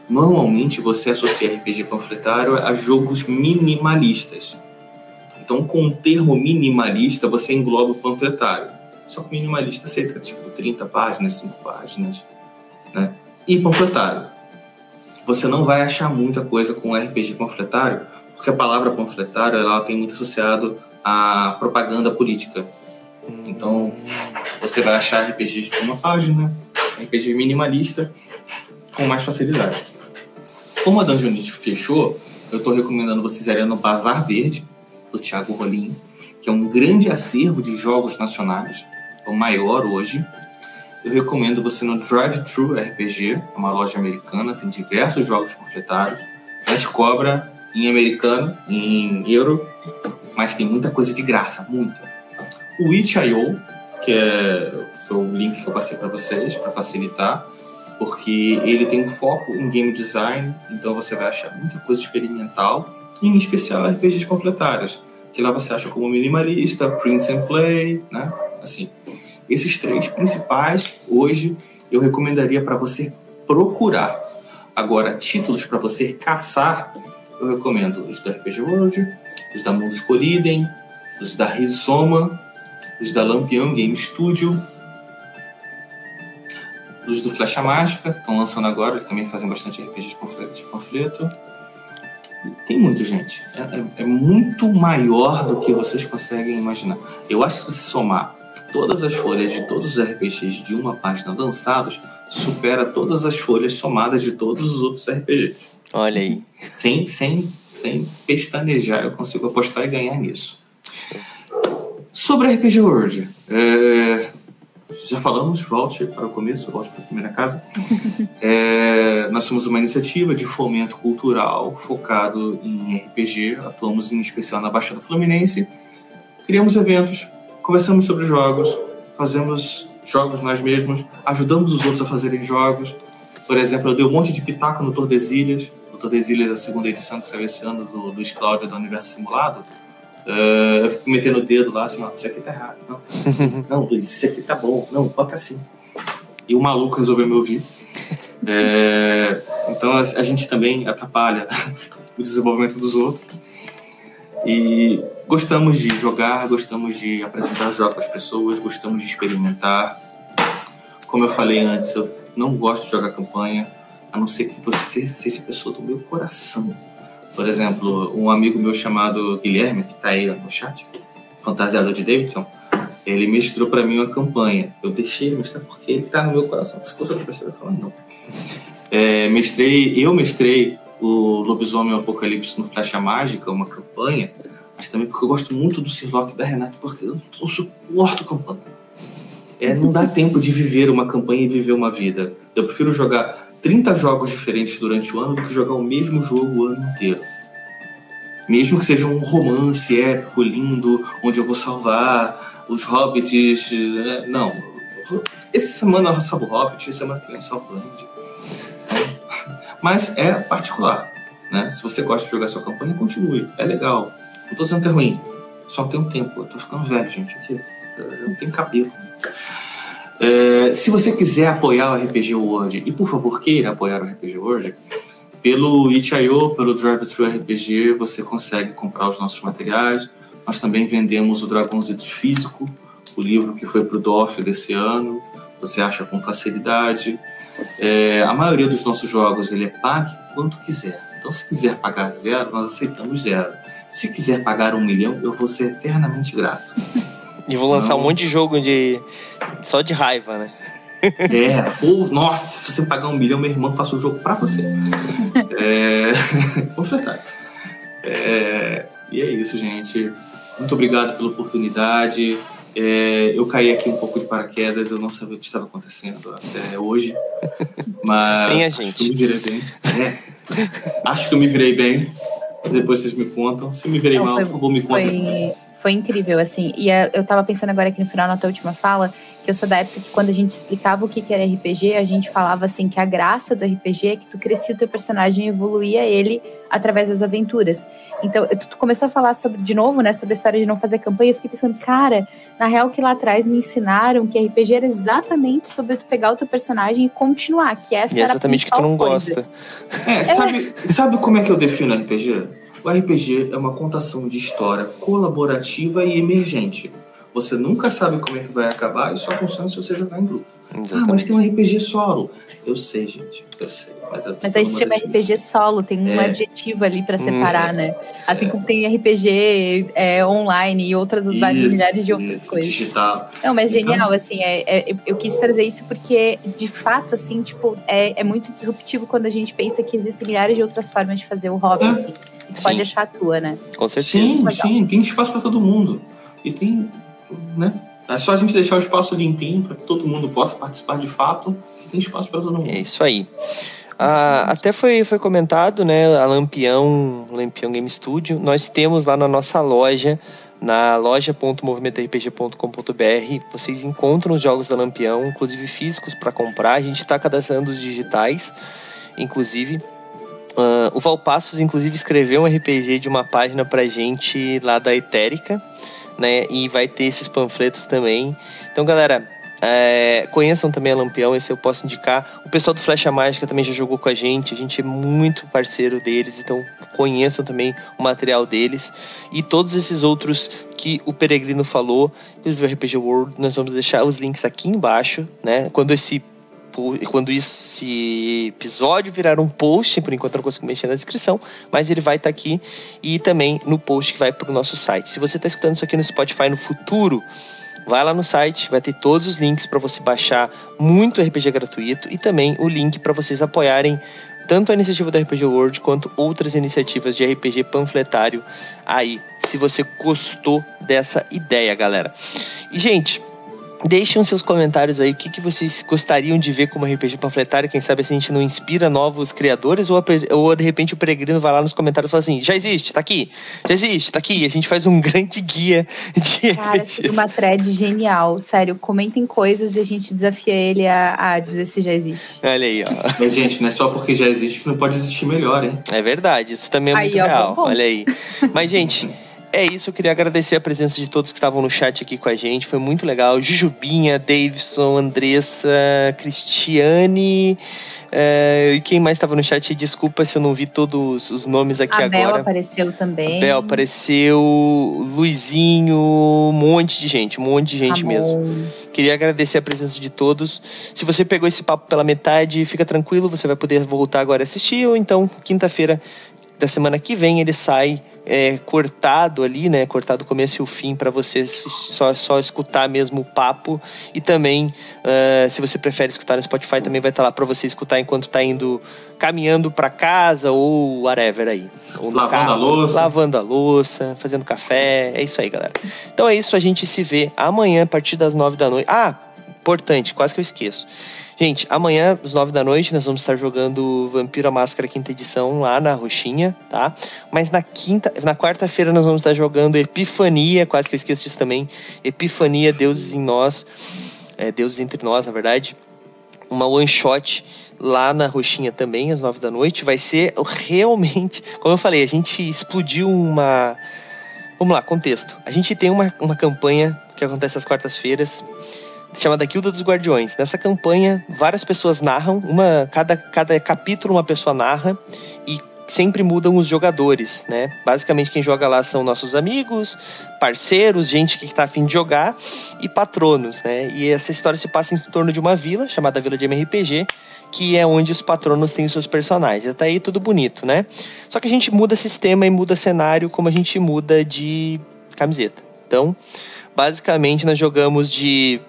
Normalmente você associa RPG panfletário a jogos minimalistas. Então, com o termo minimalista, você engloba o panfletário. Só que minimalista seria tipo 30 páginas, 5 páginas. Né? E panfletário. Você não vai achar muita coisa com RPG panfletário, porque a palavra panfletário ela tem muito associado à propaganda política. Então, você vai achar RPGs de uma página, RPG minimalista, com mais facilidade. Como a Dungeonist fechou, eu estou recomendando vocês irem no Bazar Verde, do Thiago Rolim, que é um grande acervo de jogos nacionais, é o maior hoje. Eu recomendo você no Drive Thru RPG, é uma loja americana, tem diversos jogos panfletários. Mas cobra em americano, em euro, mas tem muita coisa de graça, muita. O itch.io, que é, o link que eu passei para vocês, para facilitar, porque ele tem um foco em game design, então você vai achar muita coisa experimental, em especial RPGs panfletários, que lá você acha como minimalista, print and play, né? Assim, esses três principais hoje eu recomendaria para você procurar. Agora, títulos para você caçar, eu recomendo os da RPG World, os da Mundos Colidem, os da Rizoma, os da Lampião Game Studio, os do Flecha Mágica, que estão lançando agora, eles também fazem bastante RPGs de panfleto. Tem muito, gente. É, é, é, muito maior do que vocês conseguem imaginar. Eu acho que se você somar todas as folhas de todos os RPGs de uma página lançados, supera todas as folhas somadas de todos os outros RPGs. Olha aí. Sem, sem, sem pestanejar, eu consigo apostar e ganhar nisso. Sobre RPG World, é, já falamos, volte para o começo, volte para a primeira casa. [laughs] É, nós somos uma iniciativa de fomento cultural focado em RPG, atuamos em especial na Baixada Fluminense, criamos eventos, conversamos sobre jogos, fazemos jogos nós mesmos, ajudamos os outros a fazerem jogos. Por exemplo, eu dei um monte de pitaco no Tordesilhas, o Tordesilhas, a segunda edição que saiu esse ano do Luiz Cláudio do Universo Simulado. Uh, eu fico metendo o dedo lá, assim, ó, isso aqui tá errado. Não, assim. [laughs] não, Luiz, isso aqui tá bom. Não, bota assim. E o maluco resolveu me ouvir. É, então a, a, gente também atrapalha [laughs] o desenvolvimento dos outros. E gostamos de jogar, gostamos de apresentar jogos para as pessoas, gostamos de experimentar. Como eu falei antes, eu não gosto de jogar campanha, a não ser que você seja a pessoa do meu coração por exemplo, um amigo meu chamado Guilherme, que está aí no chat, fantasiado de Davidson, ele mestrou para mim uma campanha. Eu deixei mestrar porque ele está no meu coração. Se fosse outra pessoa, eu falar não. É, mestrei, eu mestrei o Lobisomem Apocalipse no Flecha Mágica, uma campanha, mas também porque eu gosto muito do Sirlock da Renata, porque eu não suporto campanha. É, não dá tempo de viver uma campanha e viver uma vida. Eu prefiro jogar 30 jogos diferentes durante o ano do que jogar o mesmo jogo o ano inteiro. Mesmo que seja um romance épico, lindo, onde eu vou salvar os hobbits. Né? Não. Essa semana eu salvo o hobbit, essa semana que vem eu salvo o land. [laughs] Mas é particular. Né? Se você gosta de jogar sua campanha, continue. É legal. Não estou dizendo que é ruim. Só tem um tempo. Eu tô ficando velho, gente. Eu não tenho cabelo. É, se você quiser apoiar o RPG World, e por favor queira apoiar o RPG World, pelo itch.io, pelo Drive Thru RPG, você consegue comprar os nossos materiais. Nós também vendemos o Dragãozitos físico, o livro que foi para o DOF desse ano. Você acha com facilidade. É, a maioria dos nossos jogos ele é pague quanto quiser. Então, se quiser pagar zero, nós aceitamos zero. Se quiser pagar um milhão, eu vou ser eternamente grato. E vou lançar Não. um monte de jogo de só de raiva, né? É, [laughs] ou, nossa, se você pagar um milhão, meu irmão faça o jogo pra você. [laughs] é, [laughs] com certeza. É, e é isso, gente. Muito obrigado pela oportunidade. É, eu caí aqui um pouco de paraquedas, eu não sabia o que estava acontecendo até hoje. Mas Bem a acho gente. que eu me virei bem. É, acho que eu me virei bem. Depois vocês me contam. Se me virei Não, mal, foi- por favor, me contem. Foi, foi incrível, assim. E eh, eu tava pensando agora aqui no final, na tua última fala, que eu sou da época que quando a gente explicava o que, que era RPG, a gente falava assim que a graça do RPG é que tu crescia o teu personagem e evoluía ele através das aventuras. Então, tu, tu começou a falar sobre, de novo, né, sobre a história de não fazer campanha, eu fiquei pensando, cara, na real que lá atrás me ensinaram que RPG era exatamente sobre tu pegar o teu personagem e continuar, que essa E é era a exatamente que tu não coisa. gosta. É, sabe, [laughs] sabe como é que eu defino RPG? O RPG é uma contação de história colaborativa e emergente. Você nunca sabe como é que vai acabar e só funciona se você jogar em grupo. Exatamente. Ah, mas tem um RPG solo. Eu sei, gente. Eu sei. Mas, tô Mas aí se chama. RPG solo, tem um É. adjetivo ali pra separar, Uhum. né? Assim como tem RPG é, online e outras várias Isso, milhares de outras isso, coisas. Digital. Não, mas Então- genial, assim, é, é- eu quis trazer isso porque, de fato, assim, tipo, é, é muito disruptivo quando a gente pensa que existem milhares de outras formas de fazer o hobby, É. assim. Tu pode achar a tua, né? Com certeza. Sim, Legal. sim, tem espaço para todo mundo. E tem, né? É só a gente deixar o espaço limpinho para que todo mundo possa participar de fato, que tem espaço para todo mundo. É isso aí. Ah, até foi, foi comentado, né? A Lampião, Lampião Game Studio. Nós temos lá na nossa loja, na loja.movimentorpg.com.br. Vocês encontram os jogos da Lampião, inclusive físicos para comprar. A gente está cadastrando os digitais, inclusive. Ah, o Valpassos, inclusive, escreveu um RPG de uma página pra gente lá da Etérica, né? E vai ter esses panfletos também. Então, galera, é, conheçam também a Lampião, esse eu posso indicar. O pessoal do Flecha Mágica também já jogou com a gente, a gente é muito parceiro deles, então conheçam também o material deles. E todos esses outros que o Peregrino falou, inclusive o RPG World, nós vamos deixar os links aqui embaixo, né? Quando esse quando esse episódio virar um post, por enquanto eu não consigo mexer na descrição, mas ele vai estar aqui e também no post que vai para o nosso site. Se você está escutando isso aqui no Spotify no futuro, vai lá no site, vai ter todos os links para você baixar muito RPG gratuito e também o link para vocês apoiarem tanto a iniciativa do RPG World quanto outras iniciativas de RPG panfletário aí, se você gostou dessa ideia, galera. E, gente, deixem os seus comentários aí, o que, que vocês gostariam de ver como RPG panfletário, quem sabe assim a gente não inspira novos criadores, ou, ou de repente o Peregrino vai lá nos comentários e fala assim, já existe, tá aqui, já existe, tá aqui, e a gente faz um [laughs] grande guia de Cara, RPGs. tem uma thread genial. Sério, comentem coisas e a gente desafia ele a, a dizer se já existe. Olha aí, ó. [laughs] Mas, gente, não é só porque já existe que não pode existir melhor, hein? É verdade, isso também é Aí, muito ó, real. bom, bom. Olha aí. [laughs] Mas, gente, é isso. Eu queria agradecer a presença de todos que estavam no chat aqui com a gente. Foi muito legal. Jujubinha, Davidson, Andressa, Cristiane. eh, e quem mais estava no chat? Desculpa se eu não vi todos os nomes aqui a Bel agora. apareceu também. Bel apareceu, Luizinho, um monte de gente, um monte de gente Ramon. mesmo. Queria agradecer a presença de todos. Se você pegou esse papo pela metade, fica tranquilo, você vai poder voltar agora assistir. Ou então, quinta-feira da semana que vem, ele sai é, cortado ali, né? Cortado o começo e o fim, para você só, só escutar mesmo o papo. E também, ah, se você prefere escutar no Spotify, também vai estar lá para você escutar enquanto tá indo caminhando para casa ou whatever aí. Ou Lavando a louça. Lavando a louça, fazendo café. É isso aí, galera. Então é isso, a gente se vê amanhã a partir das nove da noite. Ah, importante, quase que eu esqueço. Gente, amanhã, às nove da noite, nós vamos estar jogando Vampiro a Máscara quinta edição lá na Roxinha, tá? Mas na quinta, na quarta-feira nós vamos estar jogando Epifania, quase que eu esqueço disso também. Epifania, Deuses em Nós, é, Deuses entre Nós, na verdade. Uma one shot lá na Roxinha também, às nove da noite. Vai ser realmente, como eu falei, a gente explodiu uma. Vamos lá, contexto. A gente tem uma, uma campanha que acontece às quartas-feiras, chamada Guilda dos Guardiões. Nessa campanha, várias pessoas narram, uma cada, cada capítulo uma pessoa narra e sempre mudam os jogadores, né? Basicamente quem joga lá são nossos amigos, parceiros, gente que está afim de jogar e patronos, né? E essa história se passa em torno de uma vila chamada Vila de MRPG, que é onde os patronos têm seus personagens. Até aí tudo bonito, né? Só que a gente muda sistema e muda cenário como a gente muda de camiseta. Então, basicamente nós jogamos de,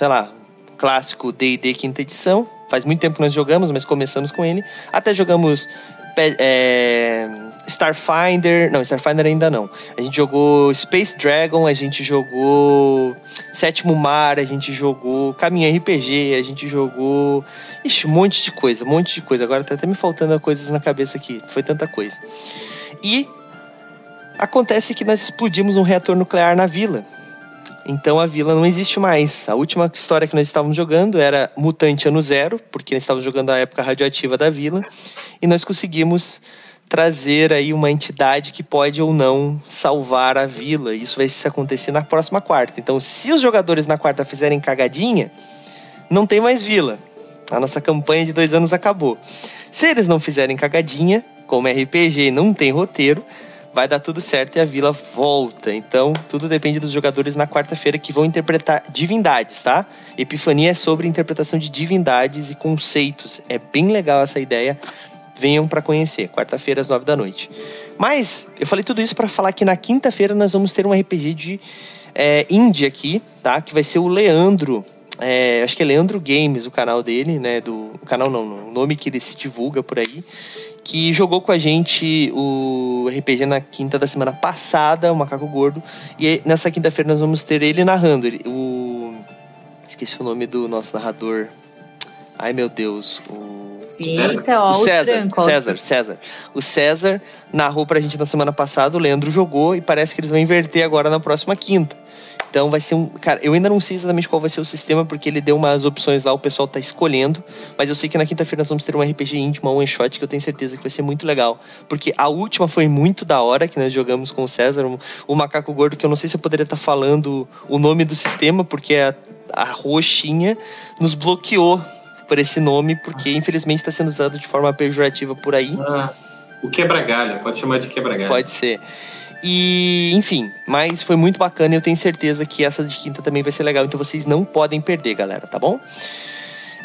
sei lá, clássico D&D quinta edição. Faz muito tempo que nós jogamos, mas começamos com ele. Até jogamos pe- é, Starfinder, não, Starfinder ainda não. A gente jogou Space Dragon, a gente jogou Sétimo Mar, a gente jogou Caminho RPG, a gente jogou Ixi, um monte de coisa, um monte de coisa. Agora tá até me faltando coisas na cabeça aqui. Foi tanta coisa. E acontece que nós explodimos um reator nuclear na vila. Então a vila não existe mais. A última história que nós estávamos jogando era Mutante Ano Zero, porque nós estávamos jogando a época radioativa da vila. E nós conseguimos trazer aí uma entidade que pode ou não salvar a vila. Isso vai acontecer na próxima quarta. Então, se os jogadores na quarta fizerem cagadinha, não tem mais vila. A nossa campanha de dois anos acabou. Se eles não fizerem cagadinha, como RPG não tem roteiro, vai dar tudo certo e a vila volta. Então, tudo depende dos jogadores na quarta-feira que vão interpretar divindades, tá? Epifania é sobre interpretação de divindades e conceitos. É bem legal essa ideia. Venham para conhecer, quarta-feira às nove da noite. Mas eu falei tudo isso para falar que na quinta-feira nós vamos ter um RPG de é, indie aqui, tá? Que vai ser o Leandro. É, acho que é Leandro Games, o canal dele, né? Do o canal não, o nome que ele se divulga por aí que jogou com a gente o RPG na quinta da semana passada, o Macaco Gordo. E nessa quinta-feira nós vamos ter ele narrando. o. Esqueci o nome do nosso narrador. Ai meu Deus. O. Eita, ó, o César, o César, César. O César narrou pra gente na semana passada, o Leandro jogou e parece que eles vão inverter agora na próxima quinta. Então vai ser um. Cara, eu ainda não sei exatamente qual vai ser o sistema, porque ele deu umas opções lá, o pessoal tá escolhendo. Mas eu sei que na quinta-feira nós vamos ter um RPG íntimo, um one shot, que eu tenho certeza que vai ser muito legal. Porque a última foi muito da hora, que nós jogamos com o César, o Macaco Gordo, que eu não sei se eu poderia estar tá falando o nome do sistema, porque a, a roxinha nos bloqueou por esse nome, porque infelizmente está sendo usado de forma pejorativa por aí. Ah, o quebra-galho, pode chamar de quebra-galho. Pode ser. E, enfim, mas foi muito bacana e eu tenho certeza que essa de quinta também vai ser legal, então vocês não podem perder, galera, tá bom?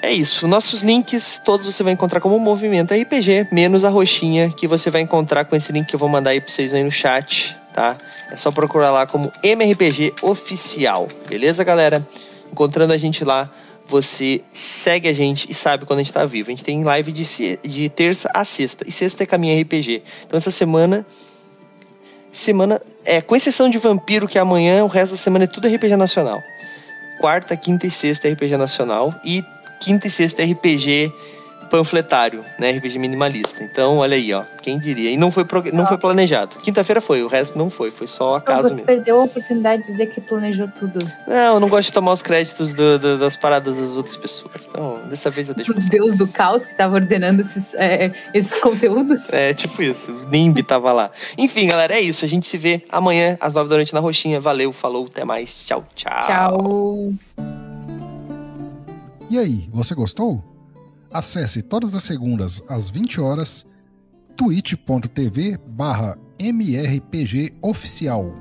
É isso. Nossos links todos você vai encontrar como Movimento RPG, menos a roxinha que você vai encontrar com esse link que eu vou mandar aí pra vocês aí no chat, tá? É só procurar lá como MRPG Oficial, beleza, galera? Encontrando a gente lá, você segue a gente e sabe quando a gente tá vivo. A gente tem live de, de terça a sexta, e sexta é Caminho RPG. Então essa semana semana, é, com exceção de Vampiro, que é amanhã, o resto da semana é tudo RPG nacional. Quarta, quinta e sexta RPG nacional e quinta e sexta RPG panfletário, né? RPG minimalista. Então, olha aí, ó. Quem diria? E não foi, não foi planejado. Quinta-feira foi, o resto não foi. Foi só acaso então, você mesmo. perdeu a oportunidade de dizer que planejou tudo. Não, eu não gosto de tomar os créditos do, do, das paradas das outras pessoas. Então, dessa vez eu deixo. O Deus do caos que estava ordenando esses, é, esses conteúdos? É, tipo isso. O Nimbi tava lá. Enfim, galera, é isso. A gente se vê amanhã às nove da noite na Roxinha. Valeu, falou, até mais. Tchau, tchau. Tchau. E aí, você gostou? Acesse todas as segundas às 20 horas twitch.tv barra mrpgoficial.